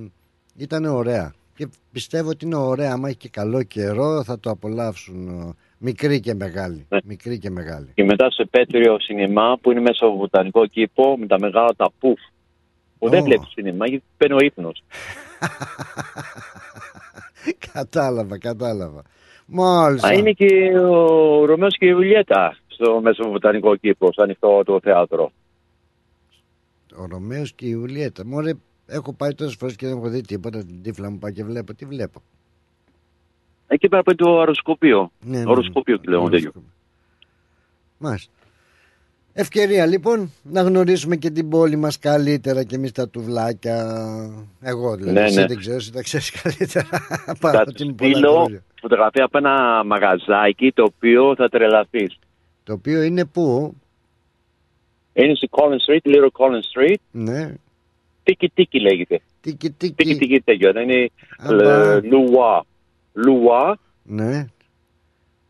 ήταν ωραία. Και πιστεύω ότι είναι ωραία. Άμα έχει και καλό καιρό θα το απολαύσουν ε, μικροί και μεγάλοι. Ναι. Μικροί και μεγάλοι. Και μετά στο επέτειο σινεμά που είναι μέσα από βοτανικό κήπο με τα μεγάλα τα πουφ. Που δεν Ω. βλέπεις σινεμά γιατί παίρνει ο ύπνος. κατάλαβα, κατάλαβα. Μάλιστα. Α, είναι και ο Ρωμαίος και η Ιουλιέτα στο μέσα από βοτανικό κήπο, στο ανοιχτό το θέατρο. Ο Ρωμαίος και η Ιουλιέτα. Μωρέ, έχω πάει τόσες φορές και δεν έχω δει τίποτα. Την τύφλα μου πάει και βλέπω. Τι βλέπω; Εκεί πέρα που είναι το αεροσκοπείο. Ναι, ναι, ναι. Αεροσκοπείο του λέγονται. Αεροσκοπείο. Μάλιστα. Ευκαιρία λοιπόν να γνωρίσουμε και την πόλη μας καλύτερα και εμείς τα τουβλάκια. Εγώ δηλαδή. Ναι, Εσύ ναι. δεν ξέρω, εσύ τα ξέρεις καλύτερα. Θα Παρότι του είμαι πολλά στείλω χρόνια. Φωτογραφία από ένα μαγαζάκι το οποίο θα τρελαθείς. Το οποίο είναι πού, Είναι στη Collins Street, Little Collins Street. ναι, Τίκι τίκι λέγεται. τίκι Τίκι τίκι, τίκι τέτοιο. Είναι Αμπά. ε, Λουά. Λουά. ναι.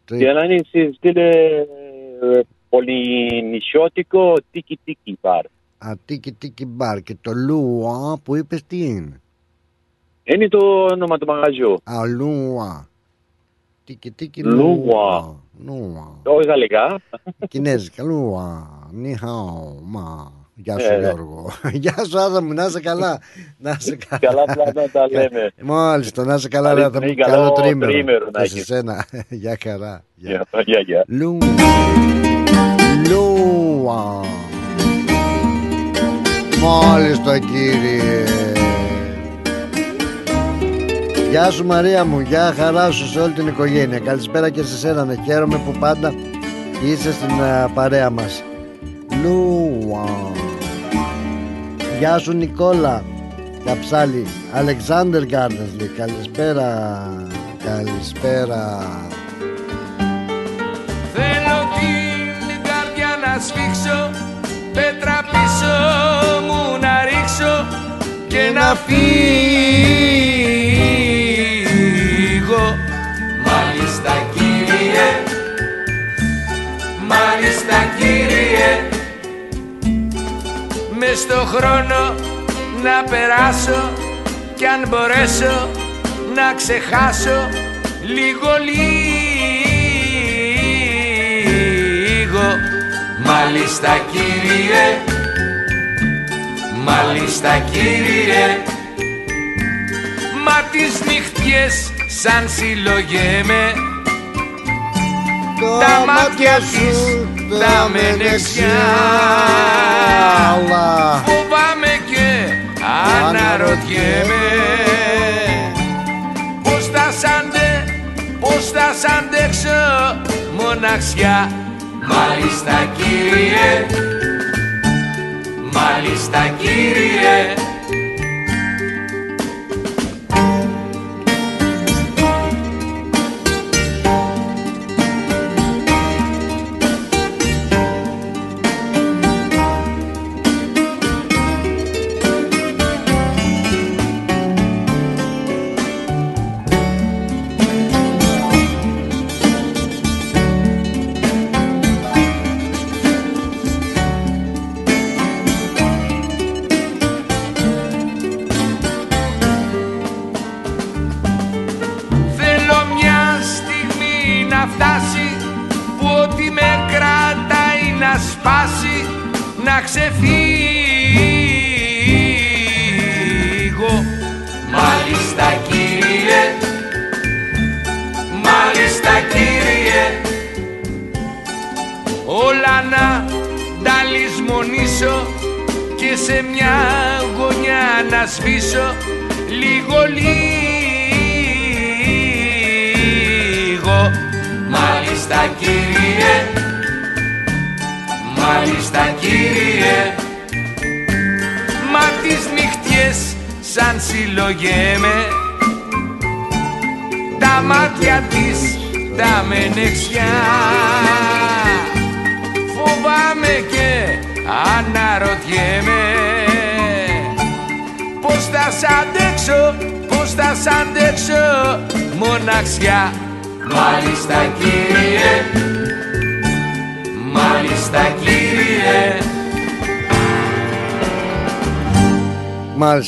Το- Και ένα είναι στη στήλη ε, πολυνησιώτικο τίκι τίκι μπαρ. Α, τίκι τίκι μπαρ και το λούα που είπες τι είναι; Είναι το όνομα του μαγαζιού. Α, λούα. Τίκι τίκι Λούα. λούα. Λούα. Όχι γαλλικά. Κινέζικα. Λούα. Νιχάο. Μα. Γεια σου Ε, Γιώργο. Γεια σου Άδα μου. Να είσαι καλά. Να είσαι καλά. Καλά απλά να τα λέμε. Μάλιστα. Να είσαι καλά. Καλή ρε, Θα τιμή, μου καλό καλό τρίμερο. τρίμερο να Και σε έχεις. σένα. Γεια χαρά. Γεια. Γεια, γεια, γεια. Λου. Λούα. Μάλιστα κύριε. Γεια σου Μαρία μου, γεια χαρά σου σε όλη την οικογένεια. Καλησπέρα και σε σένα, ναι. χαίρομαι που πάντα είσαι στην α, παρέα μας. Λούα. Γεια σου Νικόλα. Καψάλη. Αλεξάνδρ Γκάρντας λέει. Καλησπέρα. Καλησπέρα. Θέλω την καρδιά να σφίξω Πέτρα πίσω μου να ρίξω Και να φύγω με στο χρόνο να περάσω κι αν μπορέσω να ξεχάσω λίγο λίγο. Μάλιστα κύριε Μάλιστα κύριε. Μα τις νυχτιές σαν συλλογέμαι. Τα μάτια της τα μενεξιά Φοβάμαι και αναρωτιέμαι. Πώς θα σ' αντε, πώς θα σ' αντέξω μοναξιά. Μάλιστα κύριε. Μάλιστα κύριε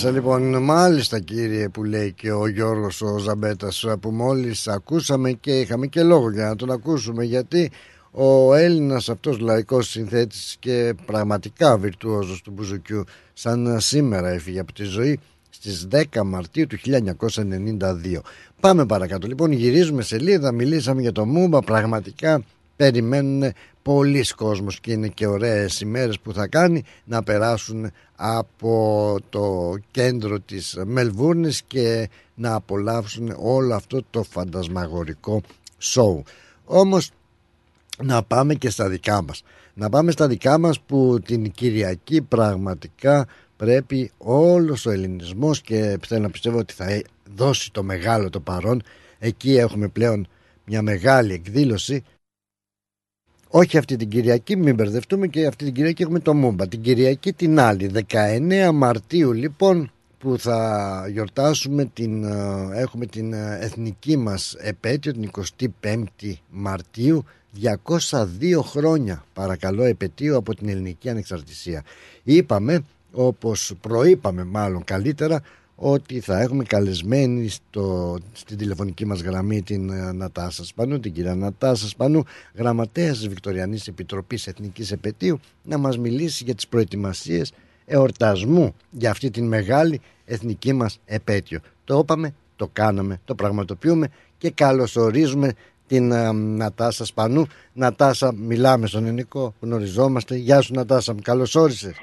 Μάλιστα λοιπόν, μάλιστα κύριε που λέει και ο Γιώργος ο Ζαμπέτας που μόλις ακούσαμε και είχαμε και λόγο για να τον ακούσουμε γιατί ο Έλληνας αυτός λαϊκός συνθέτης και πραγματικά βιρτουόζος του Μπουζουκιού σαν σήμερα έφυγε από τη ζωή στις 10 Μαρτίου του 1992. Πάμε παρακάτω λοιπόν, γυρίζουμε σελίδα, μιλήσαμε για το Μούμπα, πραγματικά περιμένουν πολλοί κόσμος και είναι και ωραίες ημέρες που θα κάνει να περάσουν από το κέντρο της Μελβούρνης και να απολαύσουν όλο αυτό το φαντασμαγορικό σοου. Όμως να πάμε και στα δικά μας. Να πάμε στα δικά μας που την Κυριακή πραγματικά πρέπει όλος ο ελληνισμός και θέλω να πιστεύω ότι θα δώσει το μεγάλο το παρόν. Εκεί έχουμε πλέον μια μεγάλη εκδήλωση όχι αυτή την Κυριακή, μην μπερδευτούμε και αυτή την Κυριακή έχουμε το Μούμπα. Την Κυριακή την άλλη, 19 Μαρτίου λοιπόν που θα γιορτάσουμε την, έχουμε την εθνική μας επέτειο την 25η Μαρτίου 202 χρόνια παρακαλώ επαιτίου από την ελληνική ανεξαρτησία. Είπαμε όπως προείπαμε μάλλον καλύτερα ότι θα έχουμε καλεσμένη στο, στην τηλεφωνική μας γραμμή την ε, Νατάσα Σπανού, την κυρία Νατάσα Σπανού, γραμματέας της Βικτοριανής Επιτροπής Εθνικής Επαιτίου, να μας μιλήσει για τις προετοιμασίες εορτασμού για αυτή την μεγάλη εθνική μας επέτειο. Το είπαμε, το κάναμε, το πραγματοποιούμε και καλωσορίζουμε την ε, Νατάσα Σπανού. Νατάσα, μιλάμε στον ελληνικό, γνωριζόμαστε. Γεια σου Νατάσα, καλώς όρισες.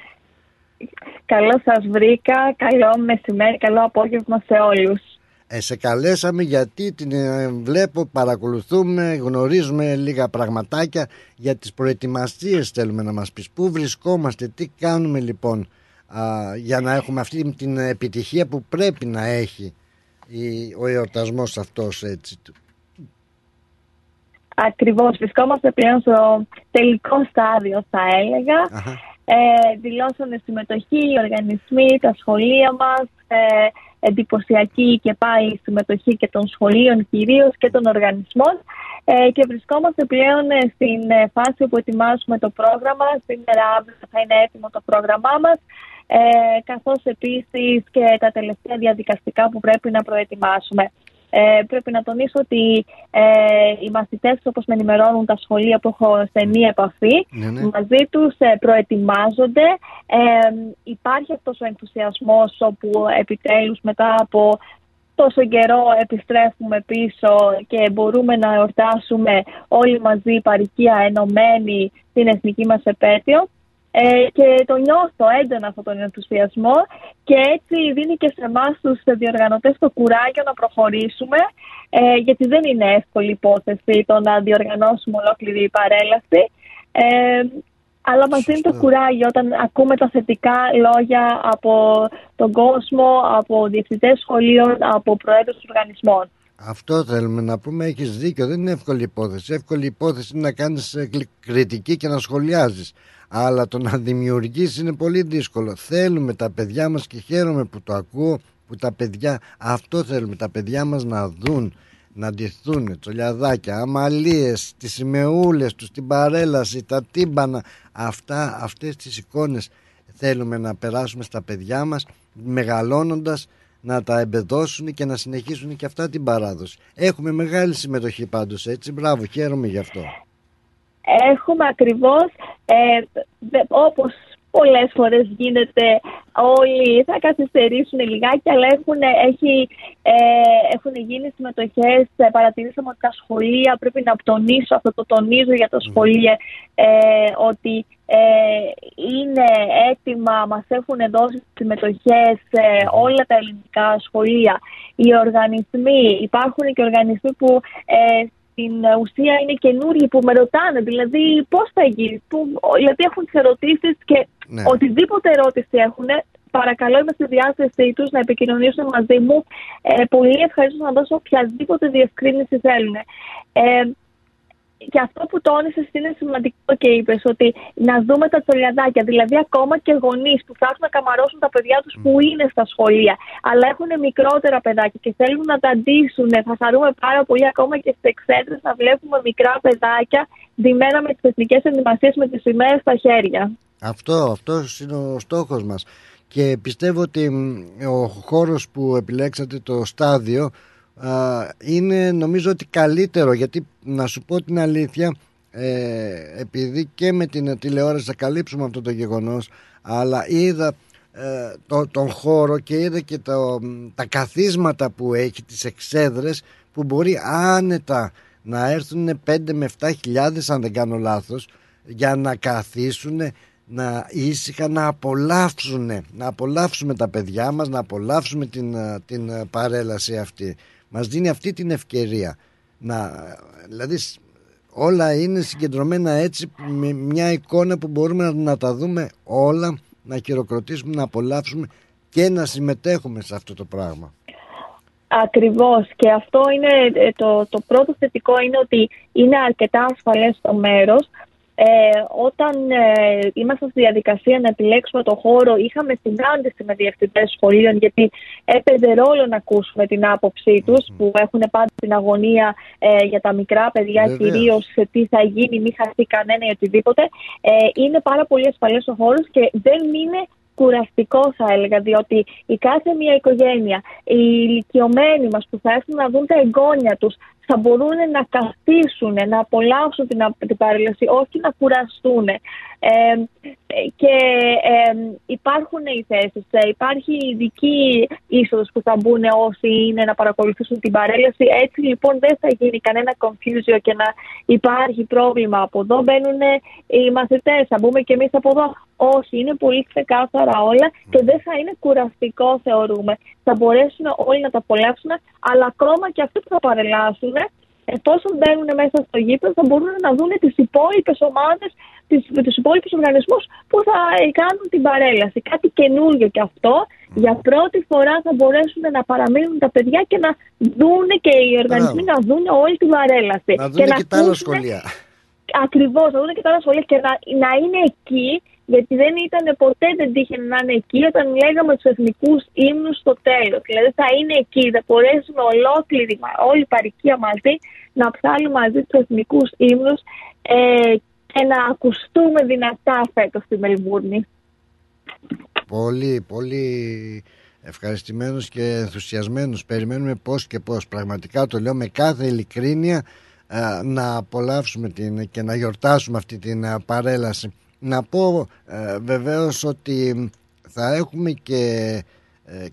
Καλό σας βρήκα, καλό μεσημέρι, καλό απόγευμα σε όλους. Ε, σε καλέσαμε γιατί την ε, βλέπω, παρακολουθούμε, γνωρίζουμε λίγα πραγματάκια για τις προετοιμασίες θέλουμε να μας πεις. Πού βρισκόμαστε, τι κάνουμε λοιπόν α, για να έχουμε αυτή την επιτυχία που πρέπει να έχει η, ο εορτασμός αυτός έτσι. Ακριβώς, βρισκόμαστε πλέον στο τελικό στάδιο θα έλεγα. Αχα. Ε, δηλώσανε συμμετοχή οι οργανισμοί, τα σχολεία μας, ε, εντυπωσιακή και πάει η συμμετοχή και των σχολείων κυρίως και των οργανισμών. Ε, και βρισκόμαστε πλέον ε, στην ε, φάση που ετοιμάζουμε το πρόγραμμα. Σήμερα αύριο θα είναι έτοιμο το πρόγραμμά μας, ε, καθώς επίσης και τα τελευταία διαδικαστικά που πρέπει να προετοιμάσουμε. Ε, πρέπει να τονίσω ότι ε, οι μαθητές όπως με ενημερώνουν τα σχολεία που έχω στενή επαφή Ναι, ναι. μαζί τους ε, προετοιμάζονται ε, υπάρχει αυτός ο ενθουσιασμός όπου επιτέλους μετά από τόσο καιρό επιστρέφουμε πίσω και μπορούμε να εορτάσουμε όλοι μαζί παροικία ενωμένοι την εθνική μας επέτειο. Ε, και το νιώθω έντονα αυτόν τον ενθουσιασμό και έτσι δίνει και σε εμάς τους διοργανωτές το κουράγιο να προχωρήσουμε ε, γιατί δεν είναι εύκολη υπόθεση το να διοργανώσουμε ολόκληρη η παρέλαση ε, αλλά μας δίνει το κουράγιο όταν ακούμε τα θετικά λόγια από τον κόσμο, από διευθυντές σχολείων, από προέδρους οργανισμών. Αυτό θέλουμε να πούμε. Έχεις δίκιο. Δεν είναι εύκολη υπόθεση. Εύκολη υπόθεση είναι να κάνεις κριτική και να σχολιάζεις. Αλλά το να δημιουργήσει είναι πολύ δύσκολο. Θέλουμε τα παιδιά μας και χαίρομαι που το ακούω που τα παιδιά αυτό θέλουμε. Τα παιδιά μας να δουν, να ντυθούν τσολιαδάκια, αμαλίες, τις σημεούλες τους, την παρέλαση, τα τύμπανα. Αυτά, αυτές τις εικόνες θέλουμε να περάσουμε στα παιδιά μας μεγαλώνοντας να τα εμπεδώσουν και να συνεχίσουν και αυτά την παράδοση. Έχουμε μεγάλη συμμετοχή πάντως έτσι, μπράβο, χαίρομαι γι' αυτό. Έχουμε ακριβώς, ε, δε- όπως πολλές φορές γίνεται, όλοι θα καθυστερήσουν λιγάκι, αλλά έχουν, έχει, ε, έχουν γίνει συμμετοχές, ε, παρατηρήσαμε ότι τα σχολεία, πρέπει να τονίσω αυτό, το τονίζω για τα σχολεία, ε, ότι ε, είναι έτοιμα, μας έχουν δώσει συμμετοχές ε, όλα τα ελληνικά σχολεία. Οι οργανισμοί, υπάρχουν και οργανισμοί που ε, στην ουσία είναι καινούργοι που με ρωτάνε, δηλαδή πώς θα γίνει, που, δηλαδή έχουν τις ερωτήσεις και Ναι. οτιδήποτε ερώτηση έχουν, παρακαλώ είμαι στη διάθεσή τους να επικοινωνήσουν μαζί μου. Ε, πολύ ευχαριστώ να δώσω οποιαδήποτε διευκρίνηση θέλουν. Ε, και αυτό που τόνισες είναι σημαντικό και είπες ότι να δούμε τα τσολιαδάκια. Δηλαδή, ακόμα και γονείς που ψάχνουν να καμαρώσουν τα παιδιά τους που είναι στα σχολεία, αλλά έχουν μικρότερα παιδάκια και θέλουν να τα ντύσουν. Θα χαρούμε πάρα πολύ ακόμα και στις εξέδρες να βλέπουμε μικρά παιδάκια ντυμένα με τις εθνικές ενημασίε με τις σημαίες στα χέρια. Αυτό, αυτός είναι ο στόχος μας και πιστεύω ότι μ, ο χώρος που επιλέξατε το στάδιο α, είναι νομίζω ότι καλύτερο γιατί να σου πω την αλήθεια ε, επειδή και με την τηλεόραση θα καλύψουμε αυτό το γεγονός αλλά είδα ε, το, τον χώρο και είδα και το, μ, τα καθίσματα που έχει τις εξέδρες που μπορεί άνετα να έρθουν 5 με 7 χιλιάδες αν δεν κάνω λάθος για να καθίσουν να ήσυχα να απολαύσουν να απολαύσουμε τα παιδιά μας να απολαύσουμε την, α, την α, παρέλαση αυτή μας δίνει αυτή την ευκαιρία να, δηλαδή σ- όλα είναι συγκεντρωμένα έτσι με μια εικόνα που μπορούμε να, να τα δούμε όλα να χειροκροτήσουμε, να απολαύσουμε και να συμμετέχουμε σε αυτό το πράγμα Ακριβώς και αυτό είναι ε, το, το πρώτο θετικό είναι ότι είναι αρκετά ασφαλές το μέρος. Ε, όταν ε, ήμασταν στη διαδικασία να επιλέξουμε το χώρο είχαμε συνάντηση με διευθυντές σχολείων γιατί έπαιζε ρόλο να ακούσουμε την άποψή τους που έχουν πάντα την αγωνία ε, για τα μικρά παιδιά Βεβαίως. κυρίως σε τι θα γίνει, μη χαθεί κανένα ή οτιδήποτε. Ε, είναι πάρα πολύ ασφαλές ο χώρος και δεν είναι κουραστικό θα έλεγα, διότι η κάθε μια οικογένεια, οι ηλικιωμένοι μας που θα έρθουν να δουν τα εγγόνια τους, θα μπορούν να καθίσουν, να απολαύσουν την, α- την παρέλαση, όχι να κουραστούν. Ε, και ε, υπάρχουν οι θέσεις, ε, υπάρχει ειδική είσοδος που θα μπουν όσοι είναι να παρακολουθήσουν την παρέλαση. Έτσι λοιπόν δεν θα γίνει κανένα confusion και να υπάρχει πρόβλημα. Από εδώ μπαίνουν οι μαθητές, θα μπούμε και εμείς από εδώ. Όχι, είναι πολύ ξεκάθαρα όλα και δεν θα είναι κουραστικό θεωρούμε. Θα μπορέσουν όλοι να τα απολαύσουν, αλλά ακόμα και αυτοί που θα παρελάσουν, εφόσον μπαίνουν μέσα στο γήπεδο, θα μπορούν να δουν τις υπόλοιπες ομάδες, τις, τους υπόλοιπους οργανισμούς που θα ε, κάνουν την παρέλαση. Κάτι καινούργιο και αυτό. Για πρώτη φορά θα μπορέσουν να παραμείνουν τα παιδιά και να δουν και οι οργανισμοί να δουν όλη την παρέλαση. να δουν και, τα άλλα ακούσουν σχολεία Ακριβώς, να δουν και τα άλλα σχολεία και να, να είναι εκεί γιατί δεν ήταν ποτέ δεν τύχαινε να είναι εκεί όταν λέγαμε του εθνικούς ύμνους στο τέλος. Δηλαδή θα είναι εκεί, θα μπορέσουμε ολόκληρη, όλη η παροικία μαζί να ψάλουμε μαζί τους εθνικούς ύμνους ε, και να ακουστούμε δυνατά φέτος στη Μελβούρνη. Πολύ, πολύ ευχαριστημένος και ενθουσιασμένος. Περιμένουμε πώς και πώς. Πραγματικά το λέω με κάθε ειλικρίνεια να απολαύσουμε την, και να γιορτάσουμε αυτή την παρέλαση. Να πω ε, βεβαίως ότι θα έχουμε και ε,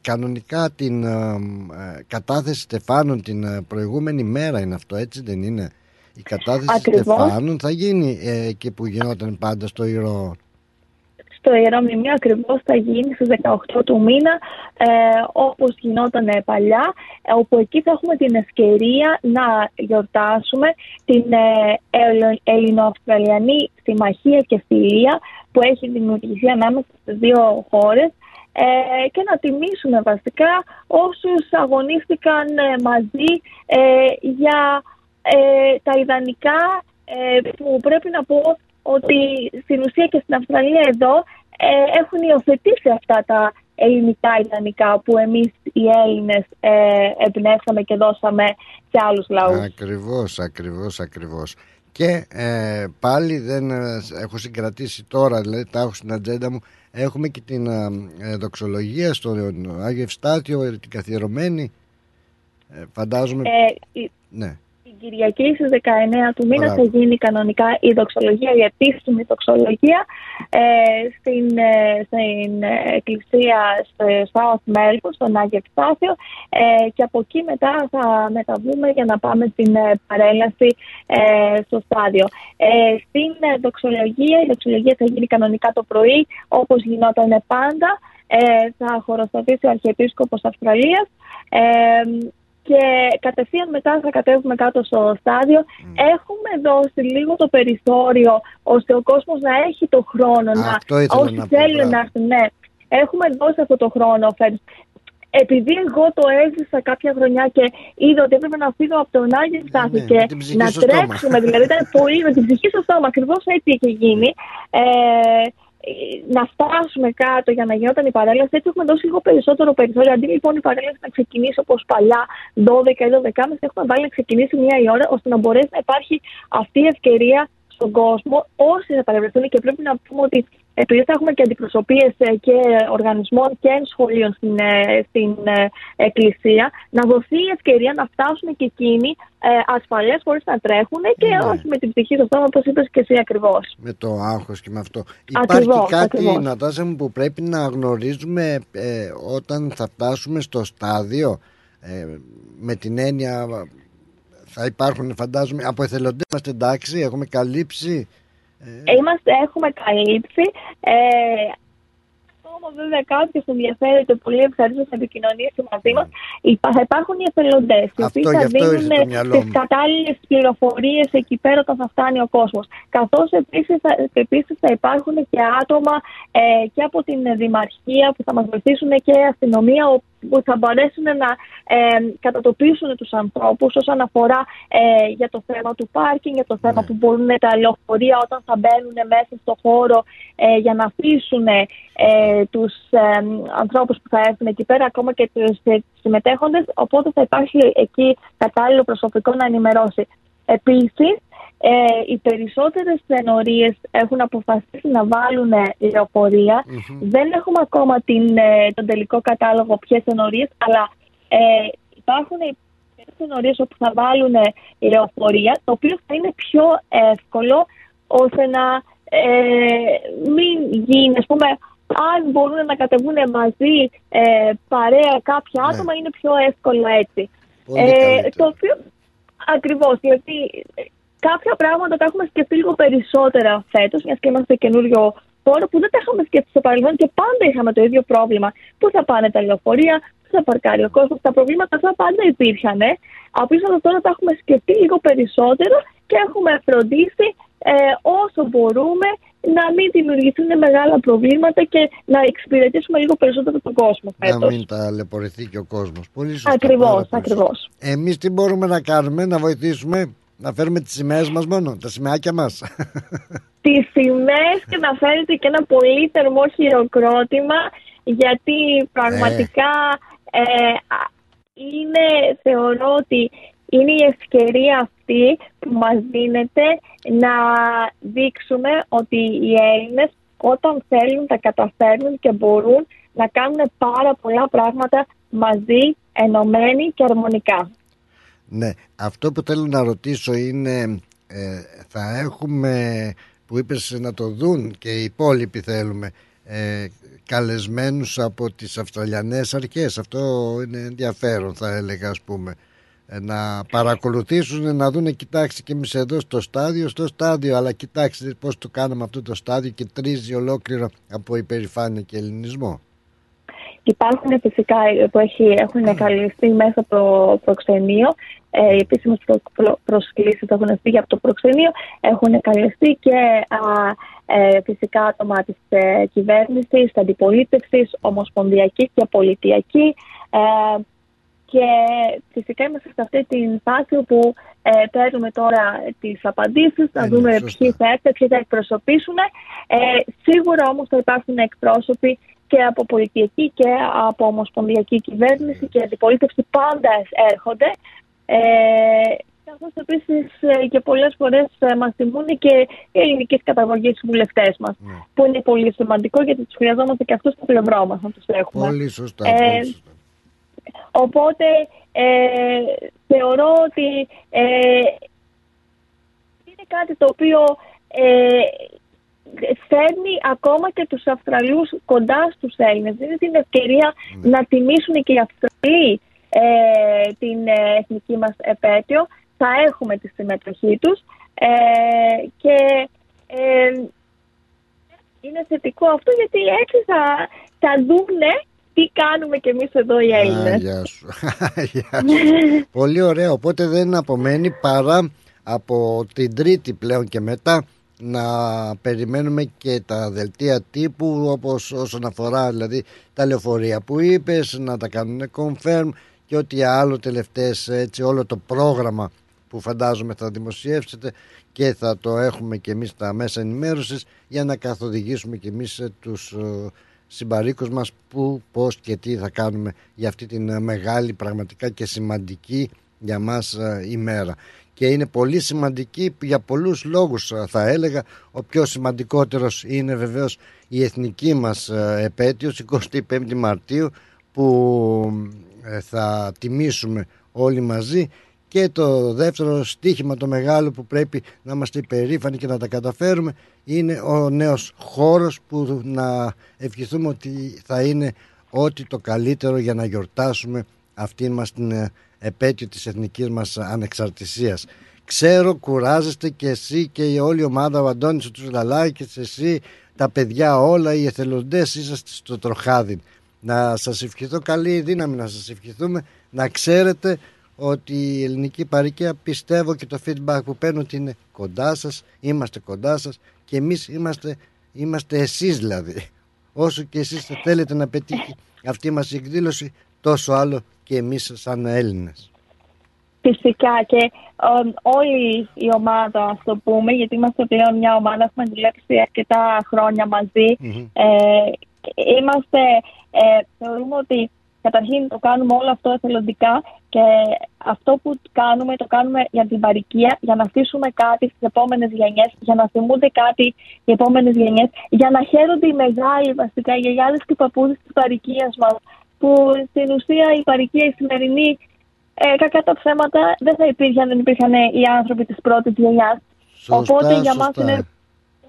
κανονικά την ε, κατάθεση Στεφάνων την προηγούμενη μέρα είναι αυτό έτσι δεν είναι; Η κατάθεση Ακριβώς. Στεφάνων θα γίνει εκεί που γινόταν πάντα στο Ηρώο το Ιερό Μνημείο ακριβώς θα γίνει στις 18 του μήνα ε, όπως γινόταν παλιά ε, όπου εκεί θα έχουμε την ευκαιρία να γιορτάσουμε την ε, Ελληνοαυστραλιανή συμμαχία και φιλία που έχει δημιουργηθεί ανάμεσα στις δύο χώρες ε, και να τιμήσουμε βασικά όσους αγωνίστηκαν ε, μαζί για τα ιδανικά που πρέπει να πω ότι στην ουσία και στην Αυστραλία εδώ ε, έχουν υιοθετήσει αυτά τα ελληνικά ιδανικά που εμείς οι Έλληνες ε, εμπνεύσαμε και δώσαμε σε άλλους λαούς. Ακριβώς, ακριβώς, ακριβώς. Και ε, πάλι δεν ε, έχω συγκρατήσει τώρα, δηλαδή τα έχω στην ατζέντα μου, έχουμε και την ε, δοξολογία στο Άγιο Ευστάτιο, την καθιερωμένη. φαντάζομαι... ναι. Κυριακή στις 19 του μήνα θα γίνει κανονικά η δοξολογία, η επίσημη δοξολογία ε, στην, ε, στην εκκλησία στο South Melbourne, στον Άγιο Ευστάθιο ε, και από εκεί μετά θα μεταβούμε για να πάμε στην ε, παρέλαση ε, στο στάδιο. Ε, στην δοξολογία, η δοξολογία θα γίνει κανονικά το πρωί όπως γινόταν πάντα. θα χωροστατήσει ο Αρχιεπίσκοπος Αυστραλίας και κατευθείαν μετά θα κατέβουμε κάτω στο στάδιο. Έχουμε δώσει λίγο το περιθώριο ώστε ο κόσμος να έχει το χρόνο να, όσοι θέλουν να έρθουν. Ναι, έχουμε δώσει αυτό το χρόνο επειδή εγώ το έζησα κάποια χρονιά και είδα ότι έπρεπε να φύγω από τον Άγιο ναι, Στάθη και να τρέξουμε, δηλαδή ήταν πολύ με την ψυχή στο στόμα, ακριβώς έτσι είχε γίνει. Ε, να φτάσουμε κάτω για να γινόταν η παρέλαση. Έτσι έχουμε δώσει λίγο περισσότερο περιθώριο. Αντί λοιπόν η παρέλαση να ξεκινήσει όπως παλιά 12 ή 12, έχουμε βάλει να ξεκινήσει μία η ώρα ώστε να μπορέσει να υπάρχει αυτή η ευκαιρία στον κόσμο όσοι θα παρευρεθούν και πρέπει να πούμε ότι επειδή θα έχουμε και αντιπροσωπείες ε, και οργανισμών και σχολείων στην, ε, στην ε, Εκκλησία, να δοθεί η ευκαιρία να φτάσουν και εκείνοι ασφαλές χωρίς να τρέχουν και ναι. όχι με την ψυχή στο στόμα, όπως είπες και εσύ ακριβώς. Με το άγχος και με αυτό. Υπάρχει κάτι, ακριβώς. Νατάσα μου, που πρέπει να γνωρίζουμε όταν θα φτάσουμε στο στάδιο με την έννοια θα υπάρχουν φαντάζομαι από εθελοντές είμαστε εντάξει, έχουμε καλύψει ε... Είμαστε, έχουμε καλύψει. Ε, όμως βέβαια κάποιος ενδιαφέρεται πολύ ευχαρίστω να επικοινωνήσει μαζί μας, θα υπάρχουν οι εθελοντές οι οποίοι θα δίνουν τις κατάλληλες πληροφορίες εκεί πέρα όταν θα φτάνει ο κόσμος. Καθώς επίσης θα υπάρχουν και άτομα ε, και από την Δημαρχία που θα μας βοηθήσουν και αστυνομία που θα μπορέσουν να ε, κατατοπίσουν τους ανθρώπους όσον αφορά ε, για το θέμα του πάρκινγκ, για το θέμα ναι. που μπορούν τα λεωφορεία όταν θα μπαίνουν μέσα στο χώρο ε, για να αφήσουν ε, τους ε, ανθρώπους που θα έρθουν εκεί πέρα, ακόμα και τους συμμετέχοντες, οπότε θα υπάρχει εκεί κατάλληλο προσωπικό να ενημερώσει. Επίσης, ε, οι περισσότερες ενορίες έχουν αποφασίσει να βάλουν Δεν έχουμε ακόμα την, ε, τον τελικό κατάλογο ποιες ενορίες, αλλά ε, υπάρχουν ενορίες όπου θα βάλουν λεωφορεία, το οποίο θα είναι πιο εύκολο ώστε να ε, μην γίνει, ας πούμε, αν μπορούν να κατεβούν μαζί ε, παρέα κάποια ναι. άτομα, είναι πιο εύκολο έτσι. Ε, το οποίο ακριβώς, γιατί κάποια πράγματα τα έχουμε σκεφτεί λίγο περισσότερα φέτος, μιας και είμαστε καινούριο χώρο που δεν τα είχαμε σκεφτεί στο παρελθόν και πάντα είχαμε το ίδιο πρόβλημα. Πού θα πάνε τα λεωφορεία, πού θα παρκάρει ο κόσμος. Τα προβλήματα αυτά πάντα υπήρχαν. Απίστευτα τώρα τα έχουμε σκεφτεί λίγο περισσότερο και έχουμε φροντίσει ε, όσο μπορούμε να μην δημιουργηθούν μεγάλα προβλήματα και να εξυπηρετήσουμε λίγο περισσότερο τον κόσμο φέτος. Να μην ταλαιπωρηθεί και ο κόσμος. Πολύ σωστά. Ακριβώς, ακριβώς. Εμείς τι μπορούμε να κάνουμε, να βοηθήσουμε να φέρουμε τις σημαίες μας μόνο, τα σημαίακια μας. τις σημαίες και να φέρετε και ένα πολύ θερμό χειροκρότημα γιατί πραγματικά ε, α- είναι, θεωρώ ότι είναι η ευκαιρία αυτή που μας δίνεται να δείξουμε ότι οι Έλληνες όταν θέλουν τα καταφέρνουν και μπορούν να κάνουν πάρα πολλά πράγματα μαζί, ενωμένοι και αρμονικά. Ναι, αυτό που θέλω να ρωτήσω είναι ε, θα έχουμε που είπες να το δουν και οι υπόλοιποι θέλουμε ε, καλεσμένους από τις Αυστραλιανές αρχές. Αυτό είναι ενδιαφέρον θα έλεγα ας πούμε. Ε, να παρακολουθήσουν να δουν κοιτάξτε και εμείς εδώ στο στάδιο στο στάδιο αλλά κοιτάξτε πως το κάναμε αυτό το στάδιο και τρίζει ολόκληρο από υπερηφάνεια και ελληνισμό Υπάρχουν φυσικά που έχει, έχουν καλυφθεί μέσα από το προξενείο. Ε, οι επίσημες προ, προ, προσκλήσεις έχουν φύγει από το προξενείο. Έχουν καλυφθεί και α, ε, φυσικά άτομα της ε, κυβέρνησης, αντιπολίτευσης, ομοσπονδιακής και πολιτιακή. Ε, και φυσικά είμαστε σε αυτή την φάση όπου ε, παίρνουμε τώρα τις απαντήσεις, να Ε, δούμε ναι, σωστά. ποιοι θα έρθουν, ποιοι θα εκπροσωπήσουν. Ε, σίγουρα όμως θα υπάρχουν εκπρόσωποι και από πολιτική και από ομοσπονδιακή κυβέρνηση και αντιπολίτευση πάντα έρχονται. Ε, καθώς επίσης ε, και πολλές φορές ε, μας θυμούν και οι ελληνικές καταγωγές βουλευτές μας, Ναι. που είναι πολύ σημαντικό γιατί τους χρειαζόμαστε και αυτούς στο πλευρό μας να τους έχουμε. Πολύ σωστά, Ε, πολύ σωστά. Οπότε ε, θεωρώ ότι ε, είναι κάτι το οποίο ε, φέρνει ακόμα και τους Αυστραλούς κοντά στους Έλληνες. Δίνει την ευκαιρία να τιμήσουν και οι Αυστραλοί ε, την ε, εθνική μας επέτειο. Θα έχουμε τη συμμετοχή τους ε, και ε, είναι θετικό αυτό γιατί έτσι θα, θα δούνε τι κάνουμε κι εμείς εδώ οι Α, Έλληνες. γεια σου. Γεια σου. Πολύ ωραία. Οπότε δεν απομένει παρά από την Τρίτη πλέον και μετά να περιμένουμε και τα δελτία τύπου όπως όσον αφορά δηλαδή τα λεωφορεία που είπες να τα κάνουν confirm και ό,τι άλλο τελευταίες έτσι όλο το πρόγραμμα που φαντάζομαι θα δημοσιεύσετε και θα το έχουμε και εμείς στα μέσα ενημέρωσης για να καθοδηγήσουμε και εμείς ε, τους ε, συμπαρίκους μας που, πώς και τι θα κάνουμε για αυτή την ε, μεγάλη πραγματικά και σημαντική για μας ε, ημέρα. Και είναι πολύ σημαντική για πολλούς λόγους ε, θα έλεγα. Ο πιο σημαντικότερος είναι βεβαίως η εθνική μας ε, επέτειος 25 Μαρτίου που ε, θα τιμήσουμε όλοι μαζί και το δεύτερο στίχημα το μεγάλο που πρέπει να είμαστε υπερήφανοι και να τα καταφέρουμε είναι ο νέος χώρος που να ευχηθούμε ότι θα είναι ό,τι το καλύτερο για να γιορτάσουμε αυτήν μας την ε, επέτειο της εθνικής μας ανεξαρτησίας. Ξέρω κουράζεστε και εσύ και η όλη ομάδα ο Αντώνης ο Τουσλαλάκης, εσύ τα παιδιά όλα οι εθελοντές είσαστε στο τροχάδι. Να σας ευχηθώ καλή δύναμη να σας ευχηθούμε να ξέρετε ότι η ελληνική παροικία πιστεύω και το feedback που παίρνω ότι είναι κοντά σας, είμαστε κοντά σας και εμείς είμαστε, είμαστε εσείς δηλαδή. Όσο και εσείς θα θέλετε να πετύχει αυτή μας η εκδήλωση τόσο άλλο και εμείς σαν Έλληνες. Φυσικά και ε, όλη η ομάδα, ας το πούμε, γιατί είμαστε πλέον μια ομάδα, έχουμε δουλέψει αρκετά χρόνια μαζί. Ε, είμαστε, ε, θεωρούμε ότι καταρχήν το κάνουμε όλο αυτό εθελοντικά και αυτό που κάνουμε το κάνουμε για την παροικία, για να αφήσουμε κάτι στις επόμενες γενιές, για να θυμούνται κάτι οι επόμενες γενιές, για να χαίρονται οι μεγάλοι βασικά, οι γιαγιάδες και οι παππούδες της παροικίας μας, που στην ουσία η παροικία η σημερινή ε, κακά τα ψέματα δεν θα υπήρχε αν δεν υπήρχαν οι άνθρωποι της πρώτης γενιάς. Σωστά, Οπότε για σωστά. μας είναι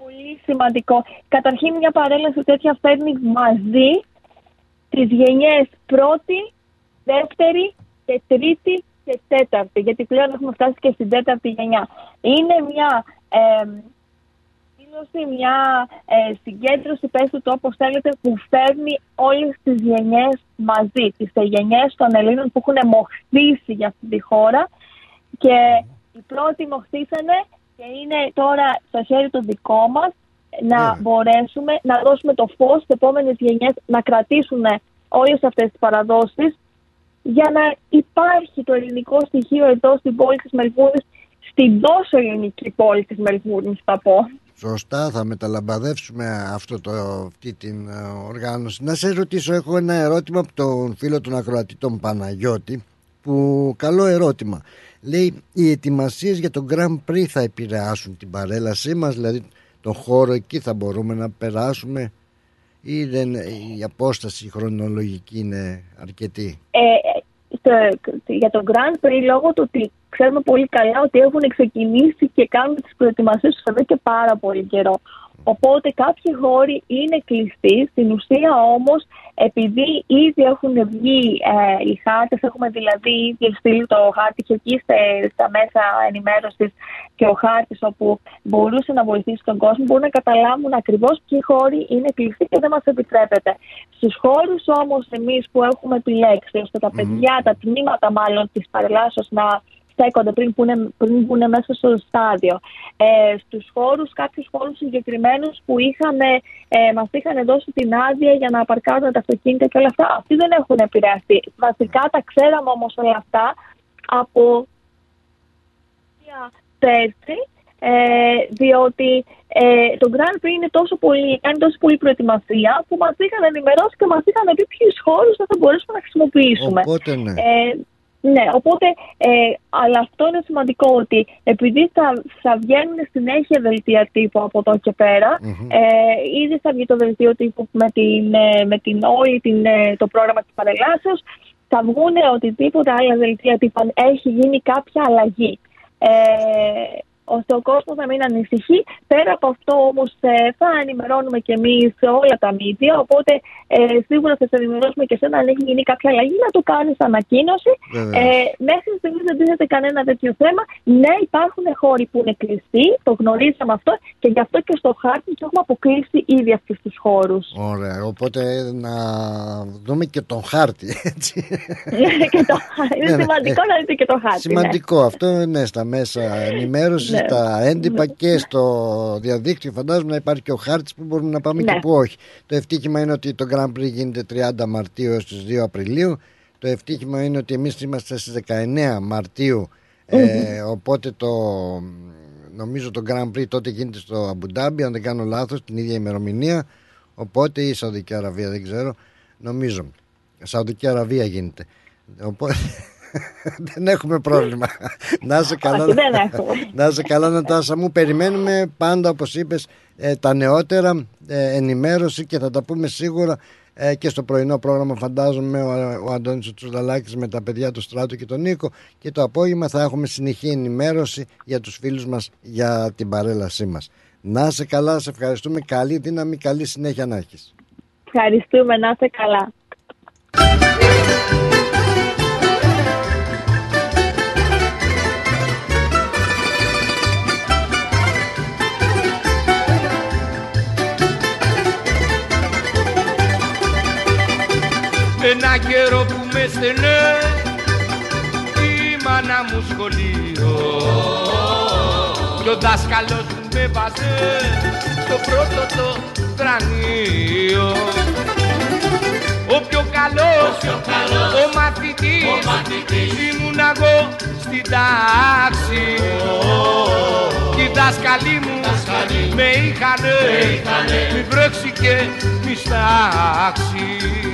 πολύ σημαντικό. Καταρχήν μια παρέλαση τέτοια φέρνει μαζί τις γενιές πρώτη, δεύτερη και τρίτη και τέταρτη. Γιατί πλέον έχουμε φτάσει και στην τέταρτη γενιά. Είναι μια ε, δήλωση, μια ε, συγκέντρωση, πέστε το όπως θέλετε, που φέρνει όλες τις γενιές μαζί. Τις γενιές των Ελλήνων που έχουν μοχθήσει για αυτή τη χώρα και οι πρώτοι μοχθήσανε και είναι τώρα στο χέρι το δικό μας να μπορέσουμε να δώσουμε το φως στις επόμενες γενιές να κρατήσουν όλες αυτές τις παραδόσεις για να υπάρχει το ελληνικό στοιχείο εδώ στην πόλη της Μελβούρνης, στην τόσο ελληνική πόλη της Μελβούρνης θα πω. Σωστά, θα μεταλαμπαδεύσουμε αυτό το, αυτή την ε, οργάνωση. Να σε ρωτήσω, έχω ένα ερώτημα από τον φίλο του ακροατή, τον Παναγιώτη, που καλό ερώτημα. Λέει, οι ετοιμασίες για τον Grand Prix θα επηρεάσουν την παρέλασή μας, δηλαδή τον χώρο εκεί θα μπορούμε να περάσουμε ή δεν, η απόσταση χρονολογική είναι αρκετή; Ε, για τον Grand Prix λόγω του ότι ξέρουμε πολύ καλά ότι έχουν ξεκινήσει και κάνουν τις προετοιμασίες τους εδώ και πάρα πολύ καιρό. Οπότε κάποιοι χώροι είναι κλειστοί. Στην ουσία όμως, επειδή ήδη έχουν βγει ε, οι χάρτες, έχουμε δηλαδή ήδη στείλει το χάρτη και εκεί στα μέσα ενημέρωσης και ο χάρτης όπου μπορούσε να βοηθήσει τον κόσμο, μπορούν να καταλάβουν ακριβώς ποιοι χώροι είναι κλειστοί και δεν μας επιτρέπεται. Στους χώρους όμως εμείς που έχουμε επιλέξει, ώστε τα παιδιά, τα τμήματα μάλλον της παρελάσεω να στέκονται πριν, πριν μπουν μέσα στο στάδιο. Ε, στους χώρους, κάποιους χώρους συγκεκριμένους που είχαμε, ε, μας είχαν δώσει την άδεια για να παρκάρουν τα αυτοκίνητα και όλα αυτά, αυτοί δεν έχουν επηρεαστεί. Βασικά τα ξέραμε όμως όλα αυτά από πέρσι, ε, διότι ε, το Grand Prix είναι τόσο πολύ, κάνει τόσο πολύ προετοιμασία που μας είχαν ενημερώσει και μας είχαν πει ποιους χώρους θα μπορέσουμε να χρησιμοποιήσουμε. Οπότε ναι. Ε, ναι, οπότε, ε, αλλά αυτό είναι σημαντικό ότι επειδή θα, θα βγαίνουν συνέχεια δελτία τύπου από εδώ και περα ε, ήδη θα βγει το δελτίο τύπου με, την, ε, με την, όλη την, ε, το πρόγραμμα της παρελάσεως, θα βγουν οτιδήποτε άλλα δελτία τύπου, έχει γίνει κάποια αλλαγή. Ε, ώστε ο κόσμος να μην ανησυχεί. Πέρα από αυτό όμως ε, θα ενημερώνουμε και εμείς όλα τα μίδια. Οπότε ε, σίγουρα θα σε ενημερώσουμε και εσένα αν έχει γίνει κάποια αλλαγή να το κάνεις ανακοίνωση. Ε, μέχρι στιγμής δεν τίθεται κανένα τέτοιο θέμα. Ναι, υπάρχουν χώροι που είναι κλειστοί, το γνωρίζαμε αυτό και γι' αυτό και στο χάρτη τους έχουμε αποκλείσει ήδη αυτούς τους χώρους. Ωραία, οπότε να δούμε και τον χάρτη. Έτσι. και το... Είναι ναι, ναι. σημαντικό να δείτε και τον χάρτη. Ναι. Σημαντικό αυτό, ναι, στα μέσα ενημέρωσης ναι. Στα έντυπα ναι. και στο διαδίκτυο φαντάζομαι να υπάρχει και ο χάρτης που μπορούμε να πάμε και ναι. που όχι. Το ευτύχημα είναι ότι το Grand Prix γίνεται 30 Μαρτίου έως τις 2 Απριλίου. Το ευτύχημα είναι ότι εμείς είμαστε στις 19 Μαρτίου ε, οπότε το νομίζω το Grand Prix τότε γίνεται στο Αμπουντάμπι αν δεν κάνω λάθος την ίδια ημερομηνία οπότε η Σαουδική Αραβία δεν ξέρω νομίζω Σαουδική Αραβία γίνεται οπότε δεν έχουμε πρόβλημα. να είσαι καλά. Όχι, δεν έχουμε. να είσαι καλά, Νατάσα μου. Περιμένουμε πάντα, όπως είπες, ε, τα νεότερα, ε, ενημέρωση και θα τα πούμε σίγουρα ε, και στο πρωινό πρόγραμμα. Φαντάζομαι ο, ο Αντώνης Τσουδαλάκης με τα παιδιά του Στράτου και τον Νίκο. Και το απόγευμα θα έχουμε συνεχή ενημέρωση για τους φίλους μας για την παρέλασή μας. Να είσαι καλά, σε ευχαριστούμε. Καλή δύναμη, καλή συνέχεια να έχεις. Ευχαριστούμε, να είσαι καλά. Ένα καιρό που με στενέ η μάνα μου σχολείο. Και ο δάσκαλος μου με βάζε στο πρώτο το τρανείο. Ο πιο καλός, ο, μαθητής, ο μαθητής. ήμουν εγώ στην τάξη. Και οι δάσκαλοι μου με είχανε, μη βρέξει και μη στάξει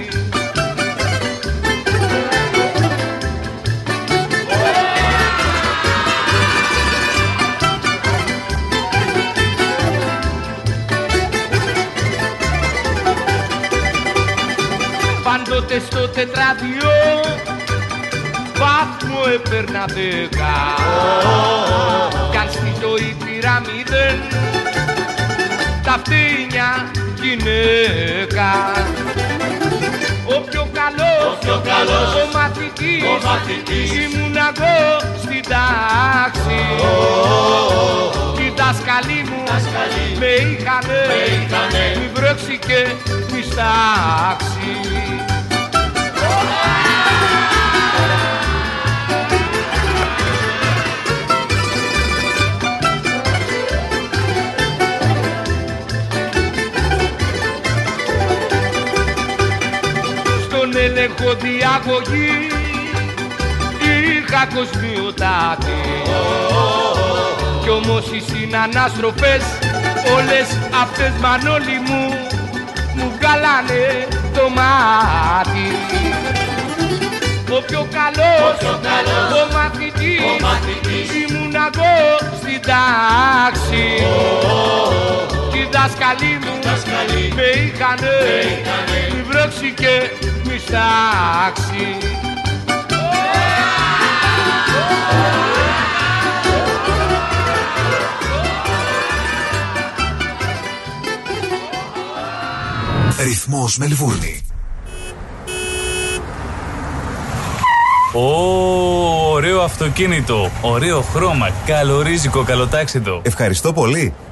πάντοτε στο τετράδιο βάθμο έπαιρνα δέκα. Κι αν στη ζωή πήρα μηδέν τα φτύνια γυναίκα. Ο πιο καλός, ο, πιο καλός, ο μαθητής, ο μαθητής. ήμουν εγώ στην τάξη. Oh, οι δάσκαλοι μου με είχανε, με είχανε. μη βρέξει και μη στάξει έλεγχο διαγωγή είχα κοσμιωτάτη κι όμως οι συνανάστροφες Όλες αυτές μανόλοι μου μου καλάνε το μάτι. Ο πιο καλός, ο, καλός, ο μαθητής, ο μαθητής. ήμουν εγώ στην τάξη. Οι δάσκαλοι μου με είχανε, μη βρόξει και μη στάξει Ρυθμός Μελβούρνη. Ω, ωραίο αυτοκίνητο, ωραίο χρώμα, καλορίζικο, καλοτάξιτο. Ευχαριστώ πολύ.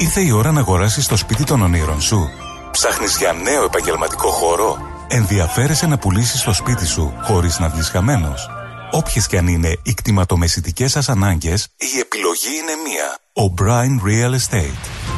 Ήρθε η ώρα να αγοράσεις το σπίτι των ονείρων σου. Ψάχνεις για νέο επαγγελματικό χώρο; Ενδιαφέρεσαι να πουλήσεις το σπίτι σου χωρίς να βγεις χαμένος. Όποιες και αν είναι οι κτηματομεσητικές σας ανάγκες, η επιλογή είναι μία. O'Brien Real Estate.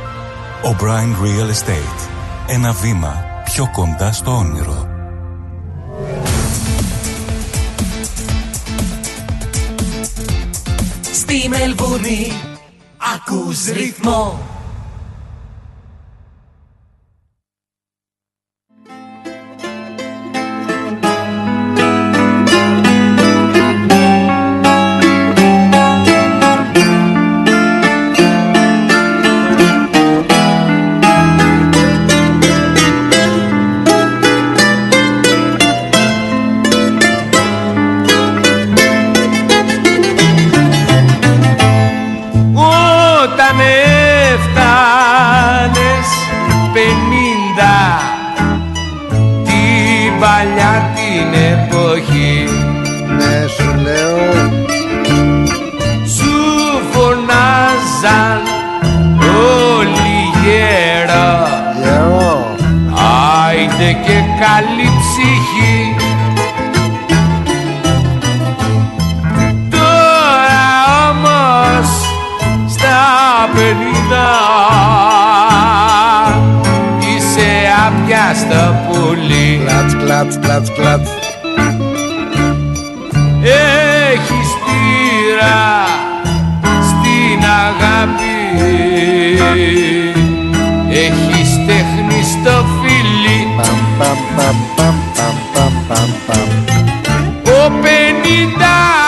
O'Brien Real Estate. Ένα βήμα πιο κοντά στο όνειρο. Στη Μελβούνι ακούς ρυθμό. Κλατς κλατς. Κλατς Έχεις πείρα στην αγάπη. Έχεις τέχνη στο φίλι Παμ παμ παμ παμ παμ παμ παμ. Παμ Ο πενιντάρης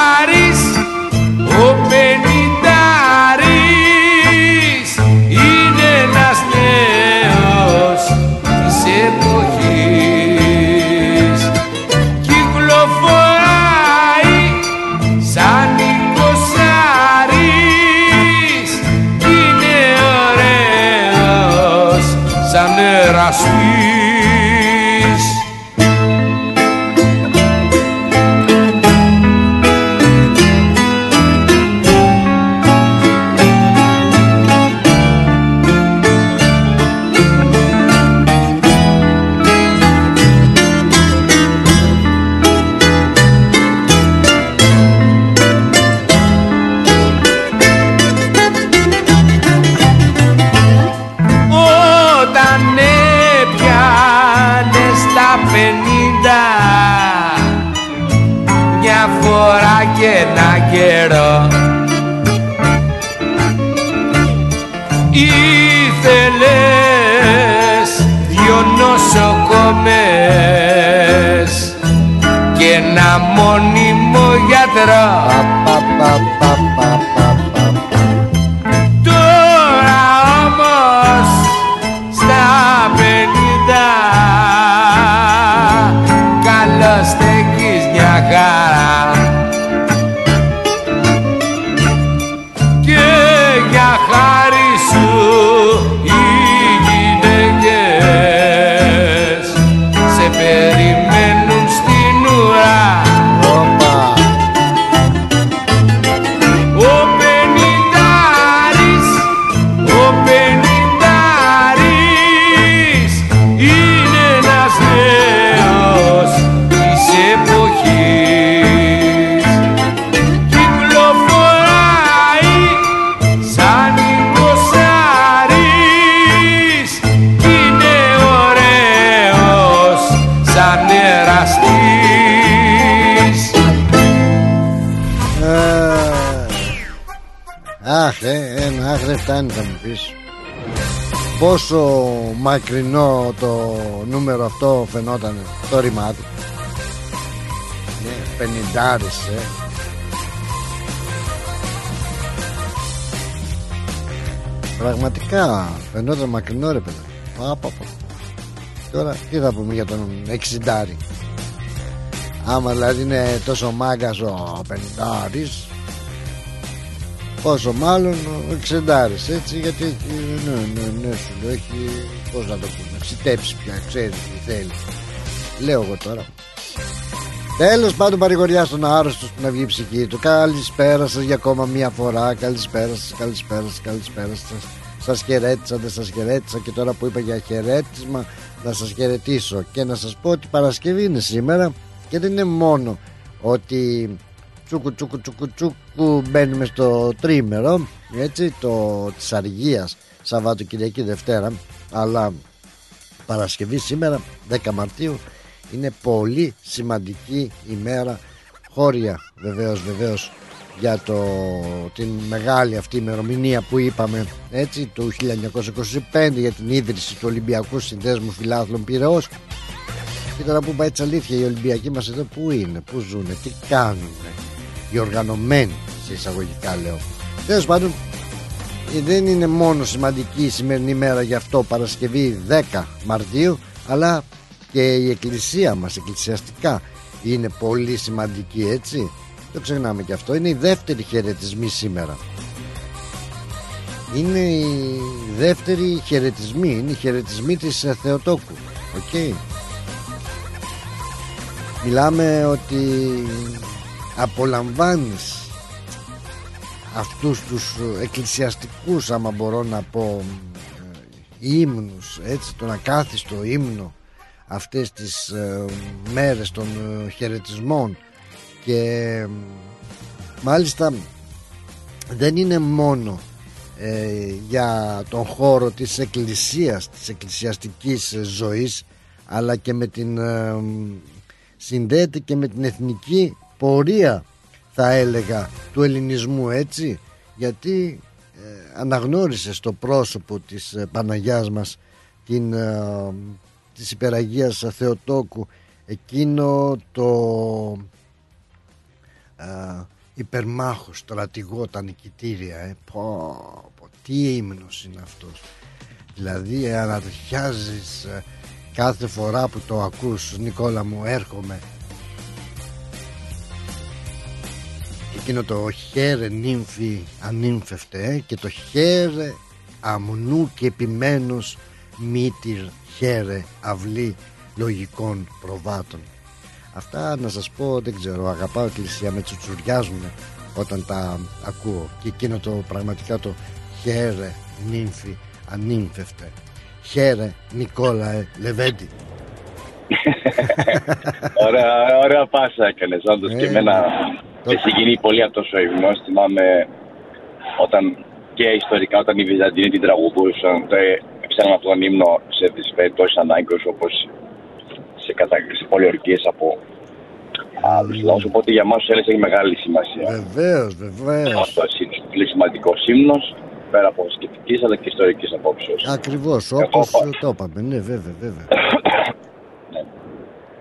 φαινόταν το ρημάδι Ναι, πενιντάρις, ε. Πραγματικά φαινόταν μακρινό ρε παιδί Πα, πα, πα. Τώρα τι θα πούμε για τον εξιντάρι Άμα δηλαδή είναι τόσο μάγκας ο πενιντάρης Πόσο μάλλον ο εξεντάρης έτσι γιατί έχει, ναι ναι ναι σου λέω έχει πώς να το πούμε ξητέψει πια ξέρεις τι θέλει Λέω εγώ τώρα Τέλος πάντων, παρηγοριά στον άρρωστο που να βγει η ψυχή του. Καλησπέρα σα για ακόμα μία φορά. Καλησπέρα σα, καλησπέρα σας, καλησπέρα σα. Σα χαιρέτησα, δεν σας χαιρέτησα και τώρα που είπα για χαιρέτισμα να σας χαιρετήσω και να σας πω ότι Παρασκευή είναι σήμερα και δεν είναι μόνο ότι τσούκου τσούκου τσούκου τσούκου μπαίνουμε στο τρίμερο έτσι το της αργίας Σαββάτο Κυριακή Δευτέρα αλλά Παρασκευή σήμερα 10 Μαρτίου είναι πολύ σημαντική ημέρα χώρια βεβαίως βεβαίως για το, την μεγάλη αυτή ημερομηνία που είπαμε έτσι του 1925 για την ίδρυση του Ολυμπιακού Συνδέσμου Φιλάθλων Πυραιός. Και τώρα που πάει έτσι αλήθεια οι Ολυμπιακοί μας εδώ που είναι, που ζουν, τι κάνουν οι οργανωμένοι σε εισαγωγικά λέω. Τέλος πάντων ε, δεν είναι μόνο σημαντική η σημερινή μέρα γι' αυτό Παρασκευή 10 Μαρτίου αλλά και η εκκλησία μας εκκλησιαστικά είναι πολύ σημαντική έτσι. Το ξεχνάμε και αυτό. Είναι οι δεύτεροι χαιρετισμοί σήμερα. Είναι οι δεύτεροι χαιρετισμοί είναι οι χαιρετισμοί της ε, Θεοτόκου οκ. Μιλάμε ότι απολαμβάνεις αυτούς τους εκκλησιαστικούς άμα μπορώ να πω ε, ύμνους έτσι τον ακάθιστο ύμνο αυτές τις ε, μέρες των ε, χαιρετισμών. Και ε, μάλιστα δεν είναι μόνο ε, για τον χώρο της εκκλησίας της εκκλησιαστικής ζωής αλλά και με την συνδέεται και με την εθνική πορεία θα έλεγα του ελληνισμού έτσι; Γιατί ε, αναγνώρισες στο πρόσωπο της ε, Παναγιάς μας την, ε, της υπεραγίας Θεοτόκου εκείνο το ε, υπερμάχος στρατηγό τα νικητήρια ε; πω, πω, τι ύμνος είναι αυτός δηλαδή ανατριχιάζεις ε, κάθε φορά που το ακούς Νικόλα μου έρχομαι εκείνο το χέρε νύμφη ανύμφευτε ε, και το χέρε αμνού και επιμένους μήτυρ χέρε αυλή λογικών προβάτων. Αυτά να σας πω δεν ξέρω αγαπάω εκκλησία με τσουτσουριάζουν όταν τα ακούω. Και εκείνο το πραγματικά το χέρε νύμφη ανύμφευτε. Χέρε Νικόλαε Λεβέντη ωραία, ωραία πάσα έκανες. Όντως και Ε, εμένα το- με συγκινεί πολύ αυτό ο ύμνο. Θυμάμαι όταν και ιστορικά όταν οι Βυζαντινοί την τραγουδούσαν, το έψαναν αυτόν τον ύμνο σε τι περιπτώσει ανάγκε όπως σε, κατα... σε πολιορκίες από άλλους λαούς. Οπότε για εμά του Έλληνε έχει μεγάλη σημασία. Βεβαίως, βεβαίως. Αυτό είναι πολύ σημαντικός ύμνος. πέρα από σκεπτικής αλλά και ιστορικής απόψεως. Ακριβώς, όπως το είπαμε. Ναι, βέβαια, βέβαια.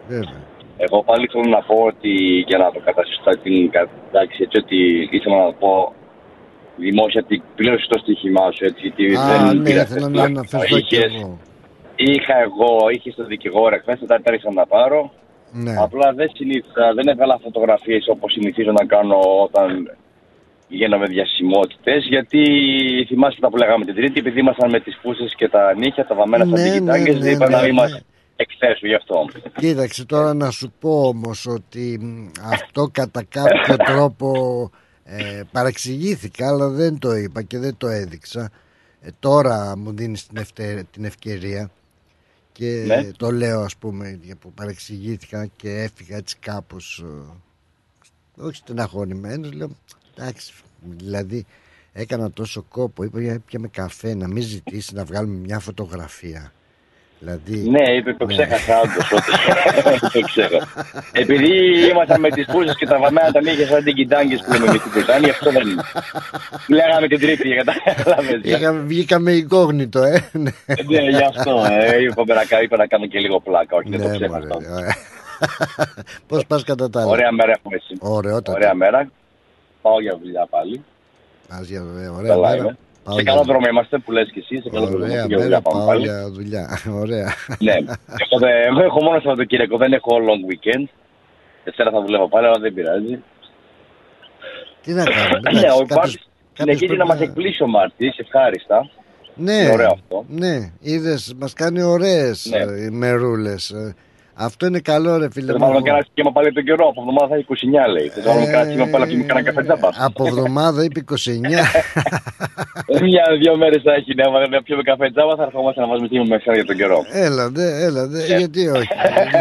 Ναι. βέβαια. Εγώ πάλι θέλω να πω ότι για να το καταστήσω την κατάξη έτσι ότι ήθελα να πω δημόσια ότι πλήρωσε το στοίχημά σου έτσι γιατί Α, δεν ναι, πήρα ήθελα τις να πλάκες. αναφερθώ κι Είχες- εγώ. Είχα εγώ, είχε το δικηγόρο χθε, μετά άρχισα να τα πάρω. Ναι. Απλά δεν συνήθιζα, δεν έβγαλα φωτογραφίες όπως συνηθίζω να κάνω όταν πηγαίνω με διασημότητες. Γιατί θυμάστε τα που λέγαμε την Τρίτη, επειδή ήμασταν με τις πούσες και τα νύχια, τα βαμμένα Ναι, στα ναι, τικιτάγκε, ναι, είπα ναι, να μην μα ναι. Εκθέσουν γι' αυτό. Κοίταξε τώρα να σου πω όμως ότι μ, αυτό κατά κάποιο τρόπο ε, παραξηγήθηκα αλλά δεν το είπα και δεν το έδειξα. Ε, τώρα μου δίνεις την, ευτε- την ευκαιρία και Ναι. το λέω ας πούμε για που παραξηγήθηκα και έφυγα έτσι κάπως ε, όχι στεναχωρημένος λέω εντάξει δηλαδή έκανα τόσο κόπο είπα για πιάμε καφέ να μην ζητήσει να βγάλουμε μια φωτογραφία δηλαδή Ναι, είπε, το ξέχασα όντως. το ξέχασα. Επειδή ήμασταν με τις πούσε και τα βαμμένα τα νύχια σαν τικιτάγκε που λέμε με την Βρετανία, αυτό δεν είναι. Λέγαμε την Τρίτη, κατάλαβε. Είχαμε, βγήκαμε εικόγνητο, ε. Ναι, Ναι, γι' αυτό. Ε, είπα, να, κα- είπα να κάνω και λίγο πλάκα. Όχι, δεν το Ναι, ξέχασα. Πώς πας κατά τα άλλα; Ωραία μέρα έχουμε εσύ. Ωραιότατα. Ωραία μέρα. Πάω για δουλειά πάλι. Πας για βέβαια, ωραία Καλά μέρα. Είμαι. Πάω Σε για- καλό δρόμο είμαστε που λες και εσύ. Σε καλό δρόμο Ωραία είμαστε για μέρα, δουλειά πάμε πάω πάλι. για δουλειά. Ωραία. Ναι. Εγώ, δεν- εγώ έχω μόνο Σαββατοκύριακο, δεν έχω long weekend. Δευτέρα θα δουλεύω πάλι, αλλά δεν πειράζει. Τι να κάνουμε. Ναι, εντάξει, ο κάποιος- Μάρτης συνεχίζει πρέπει να μας να- εκπλήσει ο Μάρτης, ευχάριστα. Ναι, Είναι ωραίο αυτό. ναι, είδες, μας κάνει ωραίες Ναι. Ημερούλε. Αυτό είναι καλό, ρε φίλε. Θα μου. βάλουμε και ένα σχήμα πάλι από τον καιρό. Από εβδομάδα θα έχει 29 λέει. Θα βάλουμε και ένα σχήμα πάλι από κανένα καφέ τζάμπα. Από εβδομάδα είπε 29. Μια-δύο μέρες θα έχει ναι, να πιούμε καφέ τζάμπα, θα ερχόμαστε να βάζουμε σχήμα με για τον καιρό. Έλα, δε, έλα, δε, Ναι. γιατί όχι.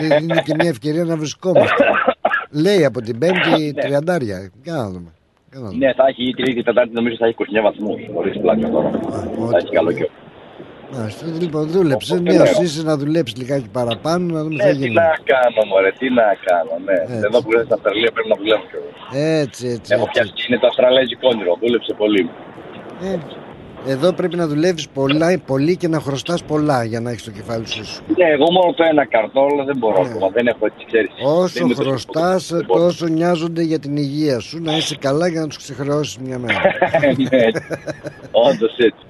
Είναι- Είναι και μια ευκαιρία να βρισκόμαστε. Λέει από την Πέμπτη τριαντάρια. Για να δούμε. Για να δούμε. Ναι, θα έχει η Τρίτη και Τετάρτη νομίζω θα έχει 29 βαθμούς. Χωρίς πλάκα τώρα. Θα έχει καλό καιρό. Μάλιστα, λοιπόν, δούλεψε. Οπότε, Νέο ναι. είσαι να δουλέψεις λιγάκι παραπάνω, να δούμε τι θα Ναι, τι γίνει. να κάνω, μωρέ, τι να κάνω. Ναι. Έτσι. Εδώ που λες στα Αυστραλία πρέπει να δουλεύω κι εγώ. Έτσι, έτσι. Έχω έτσι. πιάσει είναι το Αυστραλέζικο όνειρο. Δούλεψε πολύ. Ε, εδώ πρέπει να δουλεύεις πολλά, πολύ και να χρωστάς πολλά για να έχεις το κεφάλι σου. ίσου. Ναι, εγώ μόνο το ένα καρτό, αλλά δεν μπορώ ακόμα. Δεν έχω έτσι, ξέρεις. Όσο χρωστάς, τόσο νοιάζονται για την υγεία σου. Να είσαι καλά για να τους ξεχρεώσεις μια μέρα. ναι, όντως έτσι.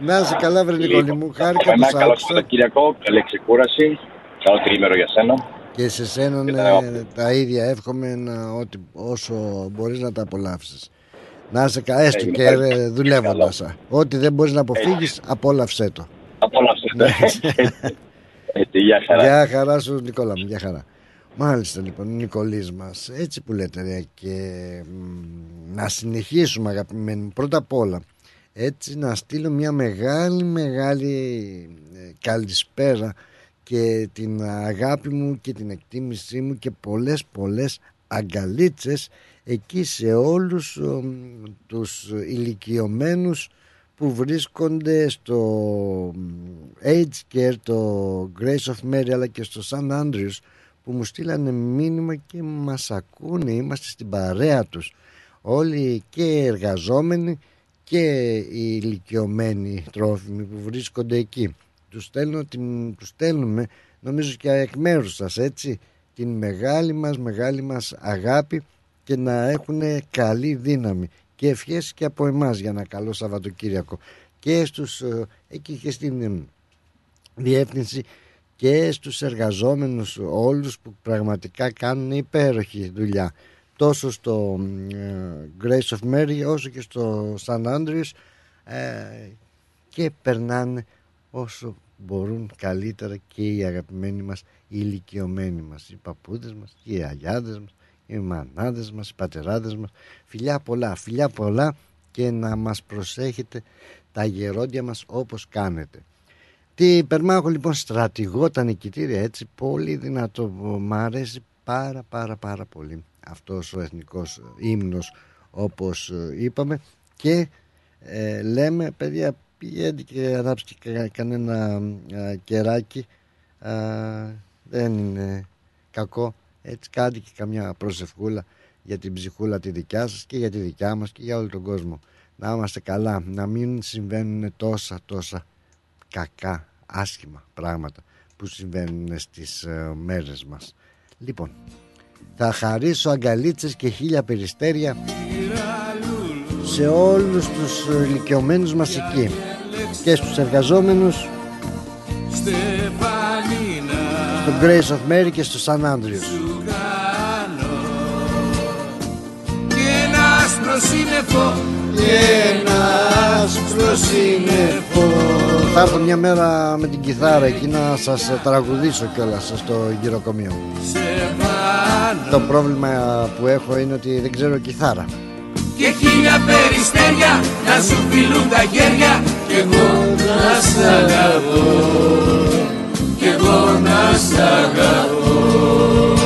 Να είσαι καλά, βρε Νικόλη μου. Χάρηκα που Ένα σ' καλό άκουσα. Σαββατοκύριακο, καλή ξεκούραση. Καλό τρίμερο για σένα. Και σε σένα Και ναι, τα- τα ίδια εύχομαι να, ότι, όσο μπορείς να τα απολαύσεις. Να είσαι καλά, έστω Έγινε, και ευχαριστώ. ρε, δουλεύοντας. Ό,τι δεν μπορείς να αποφύγεις, απόλαυσέ το. Απόλαυσε. Ναι. Έτσι, γεια χαρά. Γεια χαρά σου Νικόλα μου, γεια χαρά. Μάλιστα λοιπόν, ο Νικολής μας, έτσι που λέτε ρε, και μ, να συνεχίσουμε αγαπημένοι μου, πρώτα απ' όλα, έτσι να στείλω μια μεγάλη μεγάλη ε, καλησπέρα και την αγάπη μου και την εκτίμησή μου και πολλές πολλές αγκαλίτσες εκεί σε όλους ε, τους ηλικιωμένους που βρίσκονται στο Age Care, το Grace of Mary αλλά και στο San Andrews που μου στείλανε μήνυμα και μας ακούνε, είμαστε στην παρέα τους. Όλοι και εργαζόμενοι και οι ηλικιωμένοι τρόφιμοι που βρίσκονται εκεί. Τους, στέλνω, την, τους στέλνουμε νομίζω και εκ μέρους σας έτσι την μεγάλη μας μεγάλη μας αγάπη και να έχουν καλή δύναμη και ευχές και από εμάς για ένα καλό Σαββατοκύριακο. Και στους ε, εκεί και στην ε, διεύθυνση και στους εργαζόμενους όλους που πραγματικά κάνουν υπέροχη δουλειά τόσο στο ε, Grace of Mary όσο και στο San Andrews ε, και περνάνε όσο μπορούν καλύτερα και οι αγαπημένοι μας οι ηλικιωμένοι μας οι παππούδες μας και οι αγιάδες μας οι μανάδες μας, οι πατεράδες μας. Φιλιά πολλά, φιλιά πολλά και να μας προσέχετε τα γερόντια μας όπως κάνετε. Τι υπερμάχο λοιπόν στρατηγό τα νικητήρια έτσι πολύ δυνατό μ' αρέσει πάρα πάρα πάρα πολύ αυτός ο εθνικός ύμνος όπως ε, είπαμε. Και ε, λέμε παιδιά πηγαίνετε και ανάψτε και κα- κανένα α, κεράκι. Α, δεν είναι κακό. Έτσι κάντε και καμιά προσευχούλα για την ψυχούλα τη δικιά σας και για τη δικιά μας και για όλο τον κόσμο. Να είμαστε καλά, να μην συμβαίνουν τόσα τόσα κακά, άσχημα πράγματα που συμβαίνουν στις ε, μέρες μας. Λοιπόν, θα χαρίσω αγκαλίτσες και χίλια περιστέρια σε όλους τους ηλικιωμένους μας εκεί και στους εργαζόμενους στο Grace of Mary και στο San Andrews Και ένα άσπρο σύννεφο Και ένας άσπρο σύννεφο Θα έρθω μια μέρα με την κιθάρα εκεί να σας τραγουδήσω κιόλας στο γυροκομείο. Το πρόβλημα που έχω είναι ότι δεν ξέρω κιθάρα. Και χίλια περιστέρια να σου φιλούν τα χέρια κι εγώ να σ' αγαπώ. Κι εγώ να σ' αγαπώ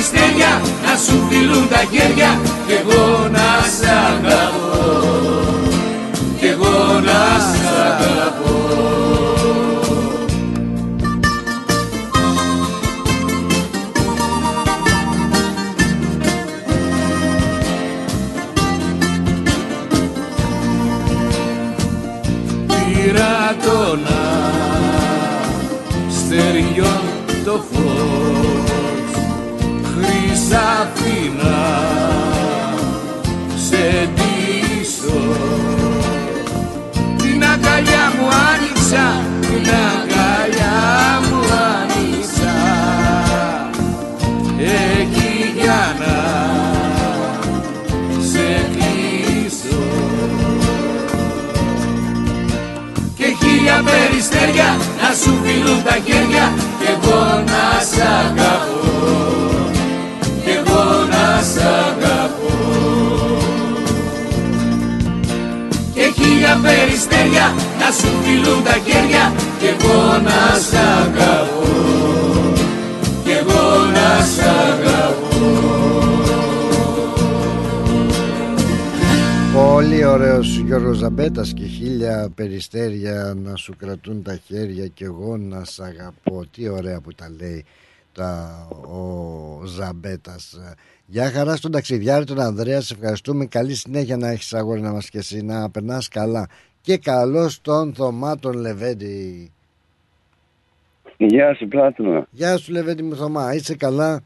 χίλια περιστέρια να σου φιλούν τα χέρια. Κι εγώ να σ' αγαπώ. Κι εγώ να σ' χρυσαφίνα σε ντύσω. Την αγκαλιά μου άνοιξα την αγκαλιά μου άνοιξα. Εκεί για να σε κλείσω. Και χίλια περιστέρια να σου φιλούν τα χέρια κι εγώ να σ' αγαπώ να σου φιλούν τα χέρια κι εγώ να σ' αγαπώ κι εγώ να σ' αγαπώ Πολύ ωραίος Γιώργος Ζαμπέτας και χίλια περιστέρια να σου κρατούν τα χέρια και εγώ να σ' αγαπώ. Τι ωραία που τα λέει τα, ο Ζαμπέτας. Γεια χαρά στον ταξιδιάρη τον Ανδρέα, σε ευχαριστούμε. Καλή συνέχεια να έχεις αγόρι να μας και εσύ, να περνάς καλά. Και καλώς τον Θωμά τον Λεβέντη. Γεια σου Πλάτωνα. Γεια σου Λεβέντη μου Θωμά, είσαι καλά;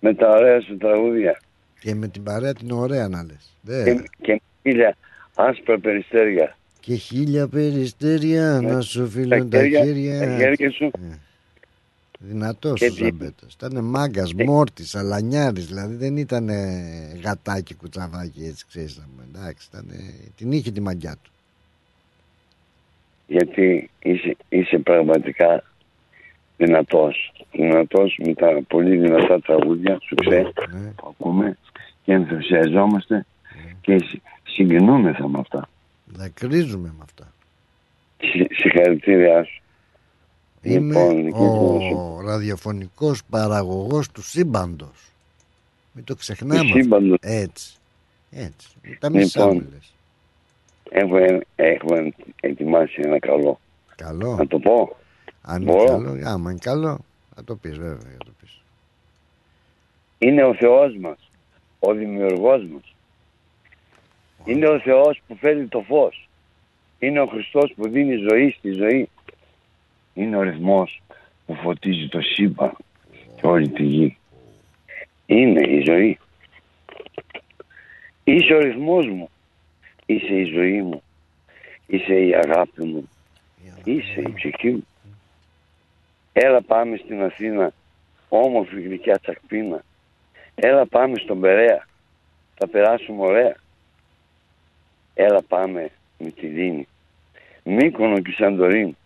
Με τα ωραία σου τραγούδια. Και με την παρέα την ωραία να λες. Δε. Και, και χίλια άσπρα περιστέρια. Και χίλια περιστέρια να σου φιλούν τα χέρια- χέρια. τα χέρια σου. Δυνατός Και ο τι- Ζαμπέτος. Ήταν μάγκας, μόρτης, αλανιάρης. Δηλαδή δεν ήταν γατάκι κουτσαβάκι έτσι, ξέρεις. Εντάξει, ήτανε... την είχε τη μαγιά του. Γιατί είσαι, είσαι πραγματικά δυνατός. Δυνατός με τα πολύ δυνατά τραγούδια σου ξέρεις Ναι. που ακούμε και ενθουσιαζόμαστε και συ- συγκινούμεθα με αυτά. Δακρύζουμε με αυτά. Συ- Συγχαρητήριά σου. Είμαι λοιπόν, εκεί ο ραδιοφωνικός παραγωγός του σύμπαντος. Μην το ξεχνάμε. Του αυτό. σύμπαντος. Έτσι. Έτσι. Τα μισά Λοιπόν. μου λες. Έχω, ε- έχω ετοιμάσει ένα καλό. Καλό. Να το πω. Αν είναι Μπορώ. καλό, άμα είναι καλό, θα το πεις βέβαια. Θα το πεις. Είναι ο Θεός μας, ο δημιουργός μας. Είναι ο Θεός που φέρει το φως. Είναι ο Χριστός που δίνει ζωή στη ζωή. Είναι ο ρυθμός που φωτίζει το σύμπαν και όλη τη γη. Είναι η ζωή. Είσαι ο ρυθμός μου. Είσαι η ζωή μου. Είσαι η αγάπη μου. Είσαι η ψυχή μου. Έλα πάμε στην Αθήνα, όμορφη γλυκιά τσακπίνα. Έλα πάμε στον Περαία. Θα περάσουμε ωραία. Έλα πάμε με τη Δίνη. Μύκονο και Σαντορίν.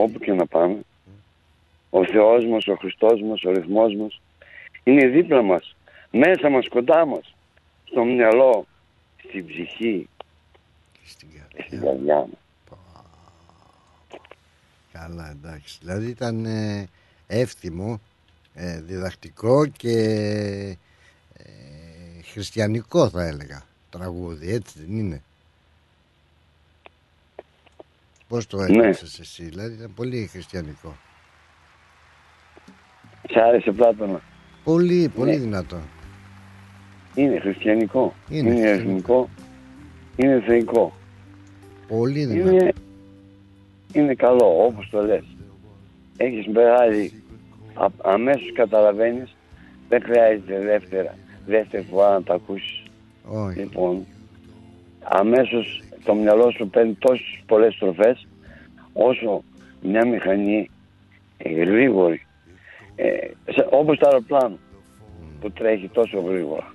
Όπου και να πάμε. Ο Θεός μας, ο Χριστός μας, ο ρυθμός μας είναι δίπλα μας. Μέσα μας, κοντά μας. Στο μυαλό, στην ψυχή και στην καρδιά μας. Καλά, εντάξει. Δηλαδή ήταν ε, εύθυμο, ε, διδακτικό και ε, χριστιανικό θα έλεγα τραγούδι, έτσι δεν είναι; Πώς το έπαιξες εσύ, δηλαδή ήταν πολύ χριστιανικό. Σ' άρεσε Πλάτωνα. Πολύ, πολύ Ναι. δυνατό. Είναι χριστιανικό. Είναι Είναι, εθνικό. Είναι θεϊκό. Πολύ δυνατό. Είναι, είναι καλό όπως το λες. Έχεις μεγάλη, α- αμέσως καταλαβαίνεις, δεν χρειάζεται δεύτερα, δεύτερη φορά να το ακούσεις. Όχι. Λοιπόν, αμέσως το μυαλό σου παίρνει τόσες πολλές στροφές, όσο μια μηχανή ε, γρήγορη, ε, σε- όπως το αεροπλάνο που τρέχει τόσο γρήγορα.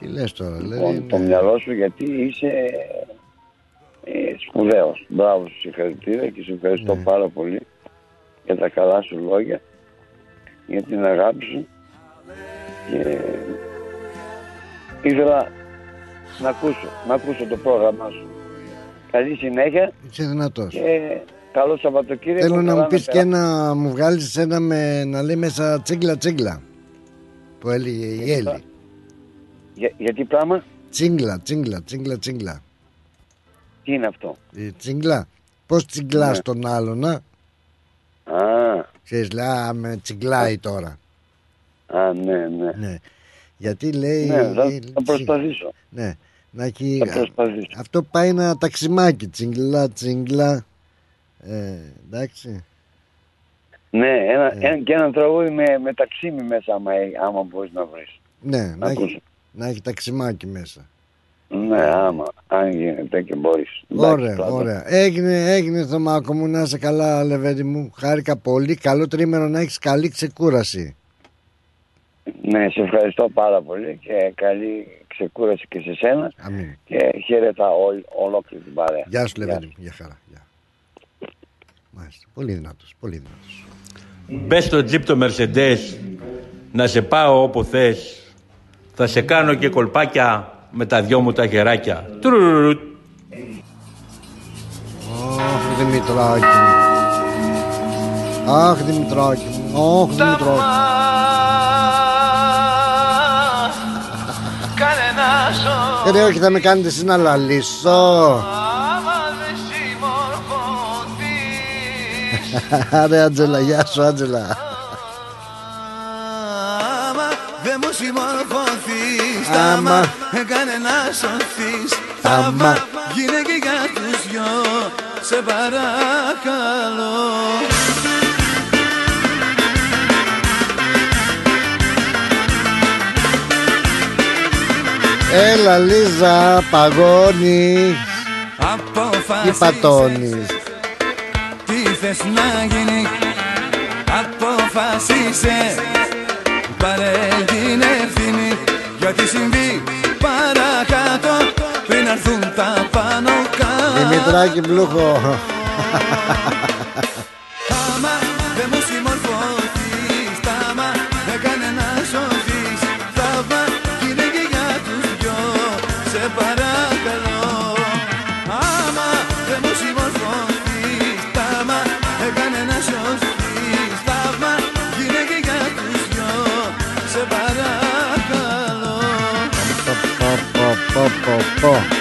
Τι λες τώρα, Λοιπόν, δηλαδή. το ναι. μυαλό σου γιατί είσαι ε, σπουδαίος. Μπράβο σου, συγχαρητήρια και σε ευχαριστώ Ναι. πάρα πολύ για τα καλά σου λόγια, για την αγάπη σου και ήθελα να ακούσω, να ακούσω το πρόγραμμά σου. Καλή συνέχεια Είσαι δυνατός. και καλό Σαββατοκύριακο. Θέλω να καλά μου πεις και περάσουμε. ένα, μου βγάλεις ένα με, να λέει μέσα τσίγκλα τσίγκλα που έλεγε η Έλλη. Για, γιατί πράγμα, Τσίγκλα, τσίγκλα, τσίγκλα, τσίγκλα. τι είναι αυτό; Η τσίγκλα. Πώς τσιγκλάς Ναι. τον άλλον, α; Α, Ξέρεις, λέει, α, με τσιγκλάει τώρα. α ναι, ναι. Ναι. Γιατί λέει... Ναι, θα, ε, θα προσπαθήσω. Ναι, να έχει... Θα προσπαθήσω. Αυτό πάει ένα ταξιμάκι, τσιγκλά, τσιγκλά. Ε, εντάξει. Ναι, ένα, Ε. ένα, και ένα τραγούδι με, με ταξίμι μέσα, άμα, έ- άμα μπορείς να βρεις. Ναι, να έχει, ακούσω. να έχει ταξιμάκι μέσα. Ναι, άμα, αν γίνεται και μπορείς. Εντάξει, Ωραία, Πλάτο. ωραία. Έγινε, έγινε Θωμάκο μου, να είσαι καλά, Λεβέντη μου. Χάρηκα πολύ. Καλό τρίμηνο να έχεις καλή ξεκούραση. Ναι, σε ευχαριστώ πάρα πολύ και καλή ξεκούραση και σε σένα Αμήν. και χαίρετα όλη, ολόκληρη την παρέα. Γεια σου, Λεβέντη μου. Γεια χαρά. Γεια. Μάλιστα. Πολύ δυνατός, πολύ δυνατός. Μπες στο τζιπ το Mercedes να σε πάω όπου θες. Θα σε κάνω και κολπάκια με τα δυο μου τα χεράκια. Τρουρουρουρ. Αχ, Δημητράκη μου. Αχ, Δημητράκη μου. Αχ, Δημητράκη. Κανένα ρε, όχι, θα με κάνετε εσείς να λαλήσω. δεν συμμορφωθεί Ρε, Άντζελα, γεια σου, Άντζελα. Άμα δεν μου συμμορφωθείς Άμα. Άμα Κάνε να σωθείς Άμα. Γίνε και για τους δυο Σε παρακαλώ Έλα, Λίζα, παγώνεις. Τι πατώνεις. Τι θες να γίνει Αποφασίσε Πάρε την ευθύνη Για τι συμβεί παρακάτω Πριν έρθουν τα πάνω κάτω Δημητράκη Μπλούχο. πω,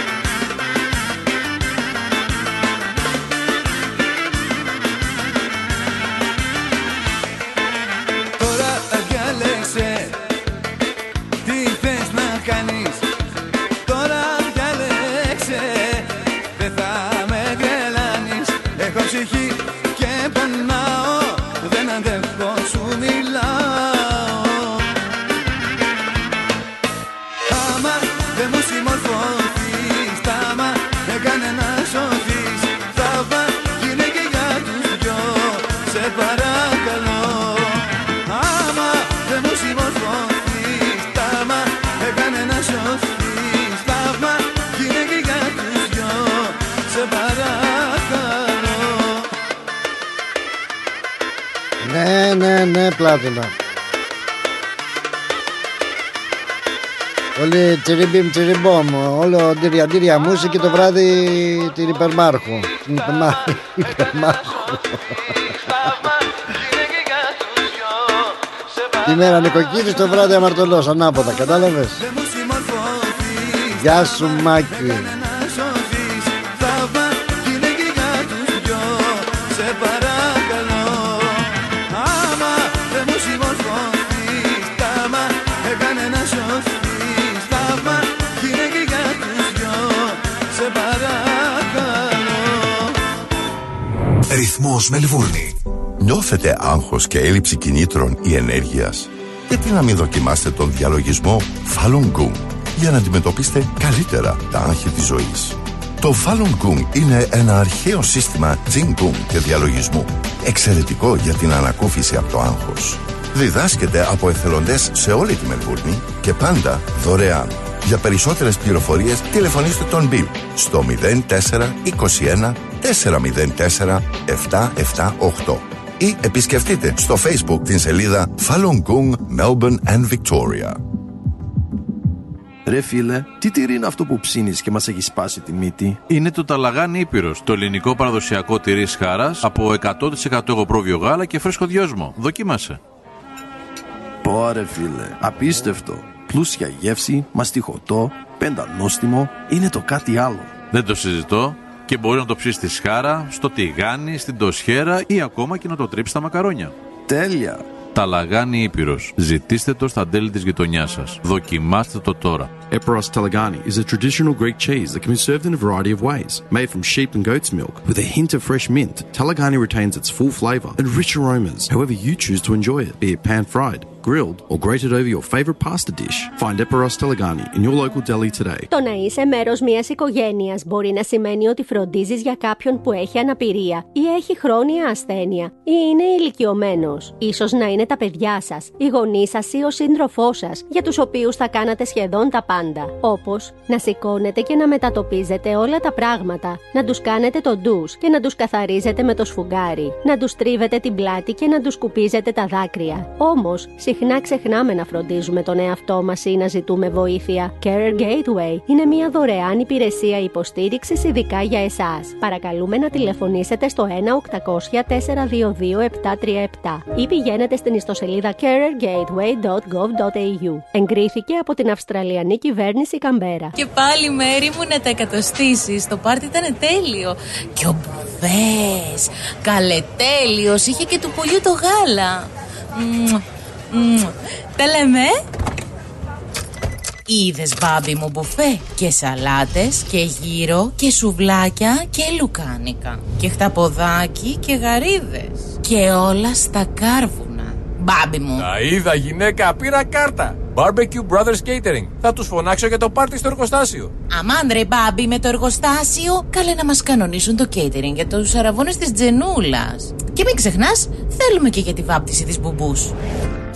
Όλοι τσιριμπιμ τσιριμπομ, όλο ντύρια ντύρια μουσική και το βράδυ την υπερμάρχο. Την υπερμά- υπερμάρχο. Τη μέρα νοικοκύρης, το βράδυ αμαρτωλός, ανάποδα, κατάλαβες; Γεια σου Μάκη. Ρυθμός Μελβούρνη. Νιώθετε άγχος και έλλειψη κινήτρων ή ενέργειας; Γιατί να μην δοκιμάσετε τον διαλογισμό Falun Gong για να αντιμετωπίσετε καλύτερα τα άγχη της ζωής; Το Falun Gong είναι ένα αρχαίο σύστημα Jing Gong και διαλογισμού. Εξαιρετικό για την ανακούφιση από το άγχος. Διδάσκεται από εθελοντές σε όλη τη Μελβούρνη και πάντα δωρεάν. Για περισσότερες πληροφορίες τηλεφωνήστε τον Bill στο 0421 404 778 ή επισκεφτείτε στο Facebook την σελίδα Falun Gong Melbourne and Victoria. Ρε φίλε, τι τυρί είναι αυτό που ψήνεις και μας έχει σπάσει τη μύτη; Είναι το ταλαγάνι Ήπειρος, το ελληνικό παραδοσιακό τυρί χάρας από 100% εγωπρόβιο γάλα και φρέσκο δυόσμο. Δοκίμασε. Πόρε φίλε, απίστευτο. Πλούσια γεύση, μαστιχωτό, πεντανόστιμο, είναι το κάτι άλλο. Δεν το συζητώ και μπορεί να το ψήσει στη σχάρα, στο τηγάνι, στην τοσχέρα ή ακόμα και να το τρίψει στα μακαρόνια. Τέλεια. Ταλαγάνι Ήπειρος. Ζητήστε το στα τέλη της γειτονιάς σας. Δοκιμάστε το τώρα. Eperos Talagani is a traditional Greek cheese that can be served in a variety of ways. Made from sheep and goat's milk, with a hint of fresh mint, Talagani retains its full flavour and rich aromas, however you choose to enjoy it, be it pan-fried, grilled, or grated over your favourite pasta dish. Find Eperos Talagani in your local deli today. Το να είσαι μέρο μια οικογένεια μπορεί να σημαίνει ότι φροντίζει για κάποιον που έχει αναπηρία ή έχει χρόνια ασθένεια ή είναι ηλικιωμένο. σω να είναι τα παιδιά σα, οι γονεί σα ή ο σύντροφό σα, για του οποίου θα κάνατε σχεδόν τα πάντα. Όπως να σηκώνετε και να μετατοπίζετε όλα τα πράγματα, να τους κάνετε το ντους και να τους καθαρίζετε με το σφουγγάρι, να τους τρίβετε την πλάτη και να τους σκουπίζετε τα δάκρυα. Όμως, συχνά ξεχνάμε να φροντίζουμε τον εαυτό μας ή να ζητούμε βοήθεια. Care Gateway είναι μια δωρεάν υπηρεσία υποστήριξης ειδικά για εσάς. Παρακαλούμε να τηλεφωνήσετε στο 1-800-422-737 ή πηγαίνετε στην ιστοσελίδα caregateway.gov.au. Εγκρίθηκε από την Αυστραλιανή κυβέρνηση Καμπέρα. Και πάλι μέρη μου να τα εκατοστήσεις. Το πάρτι ήταν τέλειο. Και ο Μπουβές, καλετέλειος, είχε και του πουλιού το γάλα. Μμμ, μμμ. Τα λέμε. ε; Είδες μπάμπι μου μπουφέ και σαλάτες και γύρο και σουβλάκια και λουκάνικα και χταποδάκι και γαρίδες και όλα στα κάρβουνα. Μπάμπι μου. Τα είδα γυναίκα, πήρα κάρτα. Barbecue Brothers Catering. Θα τους φωνάξω για το πάρτι στο εργοστάσιο. Αμάν ρε μπάμπι με το εργοστάσιο Καλέ να μας κανονίσουν το catering για τους αραβώνες της Τζενούλας Και μην ξεχνάς θέλουμε και για τη βάπτιση της μπουμπούς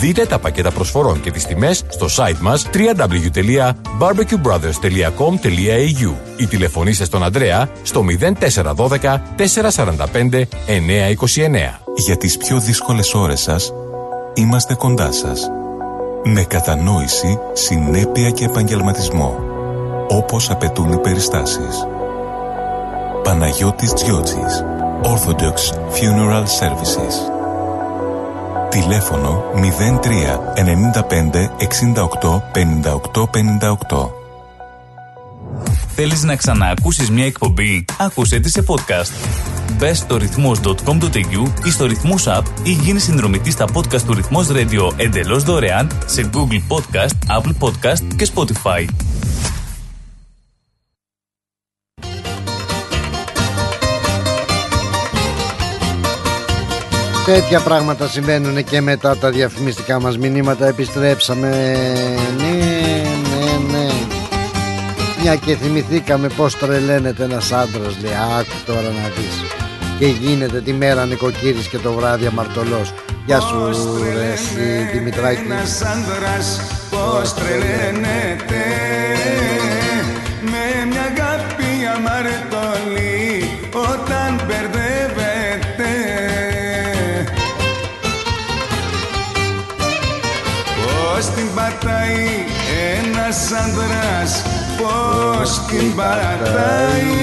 Δείτε τα πακέτα προσφορών και τις τιμές στο site μας www.barbecuebrothers.com.au ή τηλεφωνήστε στον Ανδρέα στο 0412 445 929. Για τις πιο δύσκολες ώρες σας, είμαστε κοντά σας. Με κατανόηση, συνέπεια και επαγγελματισμό. Όπως απαιτούν οι περιστάσεις. Παναγιώτης Τζιότσης. Orthodox Funeral Services. Τηλέφωνο 03 95 68 58 58. Θέλεις να ξαναακούσεις μια εκπομπή; Άκουσέ τη σε podcast. Μπες στο ρυθμός.com.au ή στο ρυθμός app ή γίνεις συνδρομητής στα podcast του Ρυθμός Radio εντελώς δωρεάν σε Google Podcast, Apple Podcast και Spotify. Τέτοια πράγματα συμβαίνουν και μετά τα διαφημιστικά μας μηνύματα. Επιστρέψαμε. Ναι, ναι, ναι. Μια και θυμηθήκαμε πως τρελαίνεται ένας άντρας Λέει άκου τώρα να δεις και γίνεται τη μέρα νοικοκύρης και το βράδυ αμαρτωλός. Γεια σου ρε εσύ Δημητράκη. Ένας άντρας πως τρελαίνεται. Με μια αγάπη αμαρτωλή ένας άντρας Πως την πατάει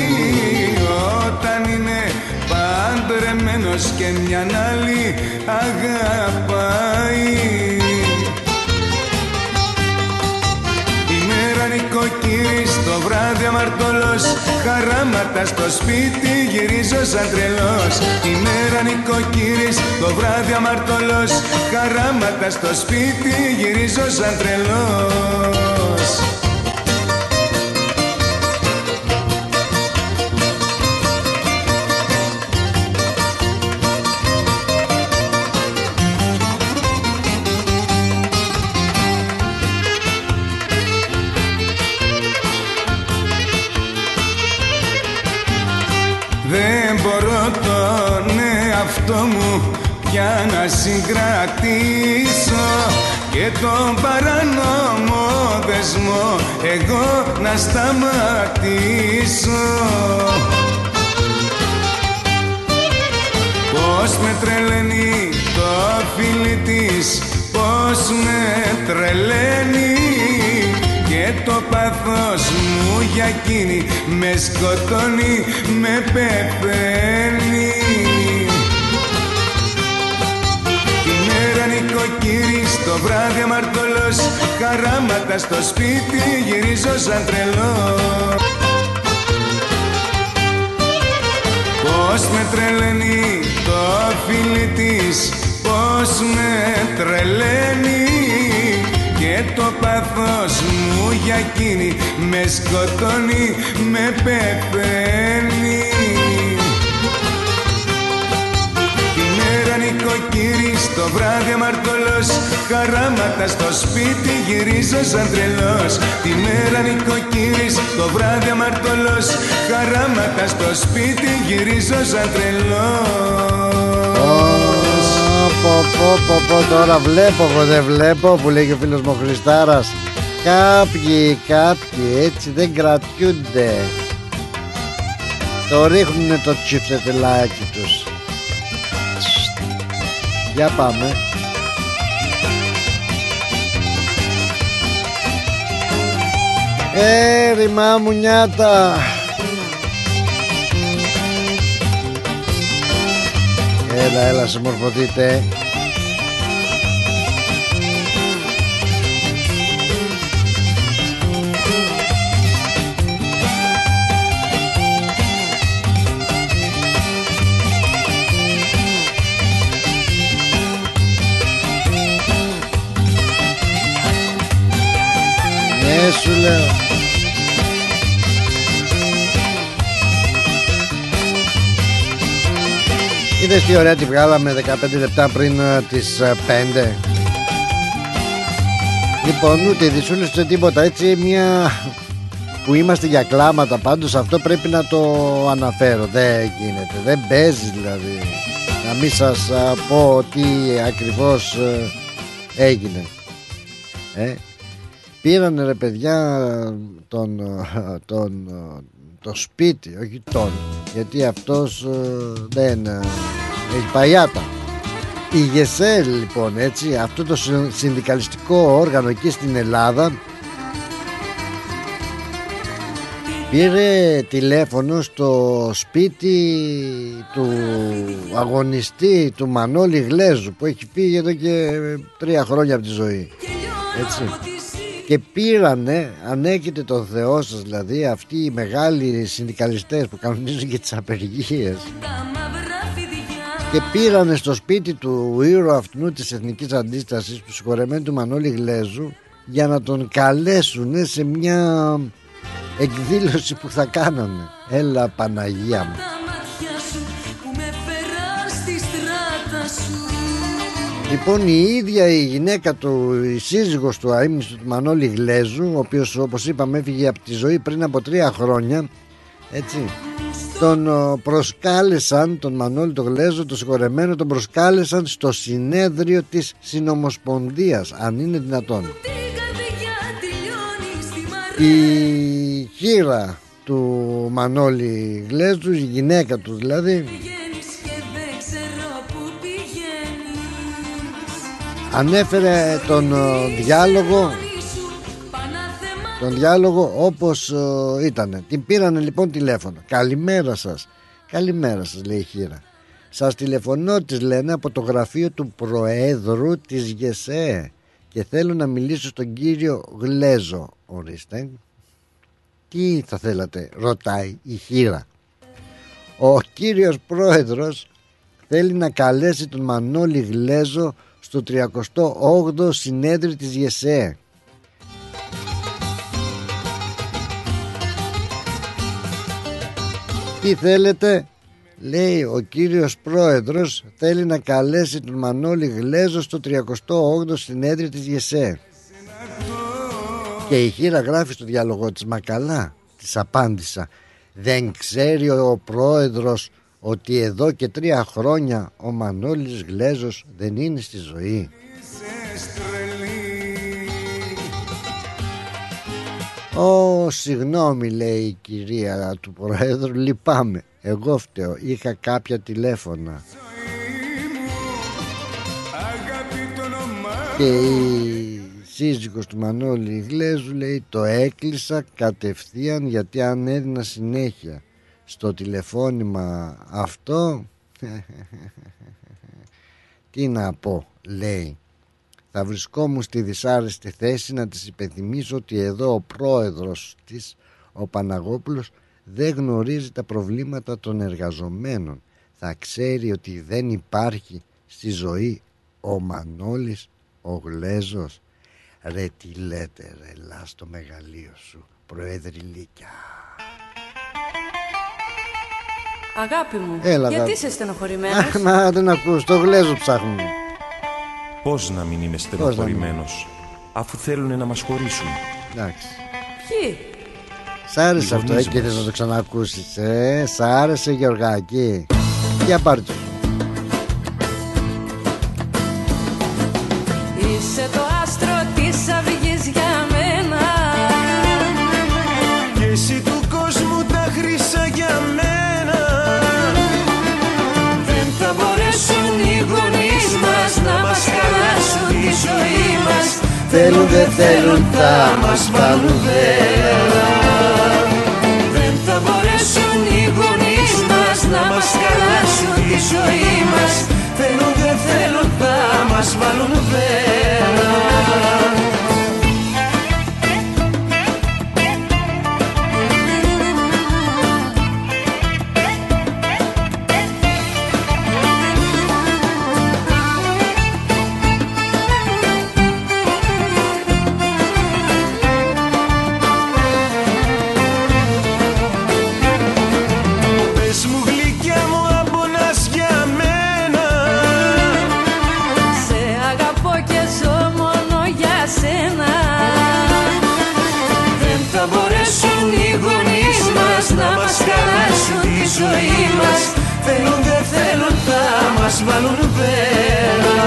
Όταν είναι παντρεμένος και μια άλλη αγαπάει. Η μέρα νοικοκύρης, το βράδυ αμαρτωλός Χαράματα στο σπίτι γυρίζω σαν τρελός. Η μέρα νοικοκύρης, το βράδυ αμαρτωλός Χαράματα στο σπίτι γυρίζω σαν τρελός εαυτό μου πια να συγκρατήσω και τον παράνομο δεσμό εγώ να σταματήσω. Πώς με τρελαίνει το φίλι της Πώς με τρελαίνει Και το πάθος μου για εκείνη Με σκοτώνει, με πεθαίνει το βράδυ αμαρτωλός Χαράματα στο σπίτι γυρίζω σαν τρελός. Πώς με τρελαίνει το φίλι της Πώς με τρελαίνει Και το πάθος μου για εκείνη Με σκοτώνει, με πεθαίνει νοικοκύρης, το βράδυ αμαρτωλός. Χαράματα στο σπίτι γυρίζω σαν τρελός. Τη μέρα νοικοκύρης, το βράδυ αμαρτωλός. Χαράματα στο σπίτι γυρίζω σαν τρελός. Πω πω πω πω τώρα βλέπω εγώ δεν βλέπω που λέει και ο φίλος μου ο Χριστάρας. Κάποιοι, κάποιοι έτσι δεν κρατιούνται. Το ρίχνουνε το τσιφτετελάκι τους Για πάμε. Ε, ρημά μου νιάτα. Έλα, έλα, συμμορφωθείτε Ναι, σου λέω. Είδες τι ωραία τη βγάλαμε 15 λεπτά πριν ε, τις ε, 5 Λοιπόν ούτε δυσούλες ούτε τίποτα. Έτσι μια που είμαστε για κλάματα πάντως αυτό πρέπει να το αναφέρω. Δεν γίνεται. Δεν παίζεις δηλαδή. Να μην σας ε, πω τι ακριβώς ε, έγινε. Ε, πήρανε ρε παιδιά τον, ε, τον, ε, το σπίτι όχι τον γιατί αυτός ε, δεν ε, έχει παγιάτα. Η ΓΕΣΕΛ λοιπόν έτσι αυτό το συ- συνδικαλιστικό όργανο εκεί στην Ελλάδα πήρε τηλέφωνο στο σπίτι του αγωνιστή του Μανώλη Γλέζου που έχει φύγει εδώ και τρία χρόνια από τη ζωή έτσι και πήρανε ανέκειται τον Θεό σας δηλαδή αυτοί οι μεγάλοι συνδικαλιστές που κανονίζουν και τις απεργίες. Και πήρανε στο σπίτι του ήρωα αυτού της Εθνικής Αντίστασης του συγχωρεμένου του Μανώλη Γλέζου για να τον καλέσουν σε μια εκδήλωση που θα κάνανε έλα Παναγία μου Λοιπόν η ίδια η γυναίκα του, η σύζυγος του αείμνηστου του Μανώλη Γλέζου Ο οποίος όπως είπαμε έφυγε από τη ζωή πριν από τρία χρόνια Έτσι τον ο, προσκάλεσαν, τον Μανώλη τον Γλέζο, τον συγχωρεμένο, τον προσκάλεσαν στο συνέδριο της Συνομοσπονδίας, αν είναι δυνατόν. Η χείρα του Μανώλη Γλέζου, η γυναίκα του δηλαδή, ανέφερε τον ε, διάλογο τον διάλογο όπως ε, ήταν την πήρανε λοιπόν τηλέφωνο. Καλημέρα σας καλημέρα σας λέει η χείρα σας τηλεφωνώ της λένε από το γραφείο του Προέδρου της ΓΕΣΕ και θέλω να μιλήσω στον κύριο Γλέζο ορίστε. Τι θα θέλατε ρωτάει η χείρα ο κύριος Πρόεδρος θέλει να καλέσει τον Μανώλη Γλέζο στο 38ο συνέδριο της ΓΕΣΕ. Τι θέλετε, λέει ο κύριος πρόεδρος θέλει να καλέσει τον Μανώλη Γλέζο στο 38ο συνέδριο της ΓΕΣΕ. Και η χείρα γράφει στο διάλογο της «Μα καλά», της απάντησα «Δεν ξέρει ο πρόεδρος ότι εδώ και τρία χρόνια ο Μανώλης Γλέζος δεν είναι στη ζωή. Ω, συγγνώμη λέει η κυρία του Προέδρου, λυπάμαι. Εγώ φταίω, είχα κάποια τηλέφωνα. Και η σύζυγος του Μανώλη Γλέζου λέει το έκλεισα κατευθείαν γιατί αν έδινα συνέχεια στο τηλεφώνημα αυτό. Τι να πω λέει. Θα βρισκόμουν στη δυσάρεστη θέση να της υπενθυμίσω ότι εδώ ο πρόεδρος της ο Παναγόπουλος δεν γνωρίζει τα προβλήματα των εργαζομένων. Θα ξέρει ότι δεν υπάρχει στη ζωή ο Μανώλης ο Γλέζος. Ρε τι λέτε ρε λά στο μεγαλείο σου Προέδρη Λίκια Αγάπη μου, Έλα, γιατί αγάπη. είσαι στενοχωρημένος; Μα δεν ακούς, το γλέζο ψάχνουμε Πώς να μην είμαι στενοχωρημένος αφού θέλουν να μας χωρίσουν; Εντάξει. Ποιοι; Σ' άρεσε Οι αυτό, γονείς ε, και μας. θες να το ξανακούσεις, ε. Σ' άρεσε, Γεωργάκη. Για πάρε Θέλουν, δεν θέλουν, θα μας βάλουν βέρα. Δεν θα μπορέσουν οι γονείς μας να μας χαλάσουν τη ζωή μας Θέλουν δεν θέλουν θα μας βάλουν βέρα βάλουν πέρα.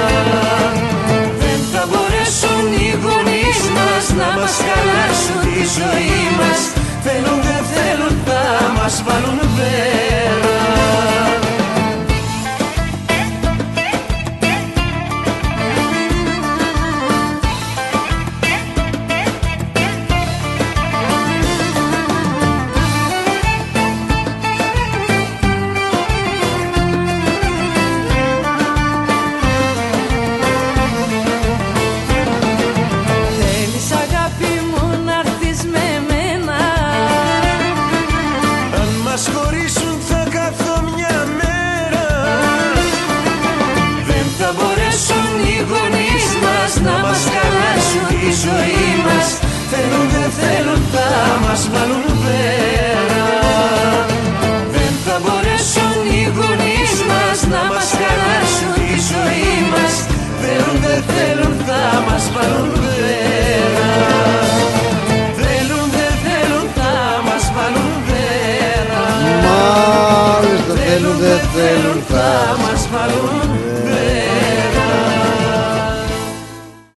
Δεν θα μπορέσουν οι γονείς μας να μας χαλάσουν τη ζωή.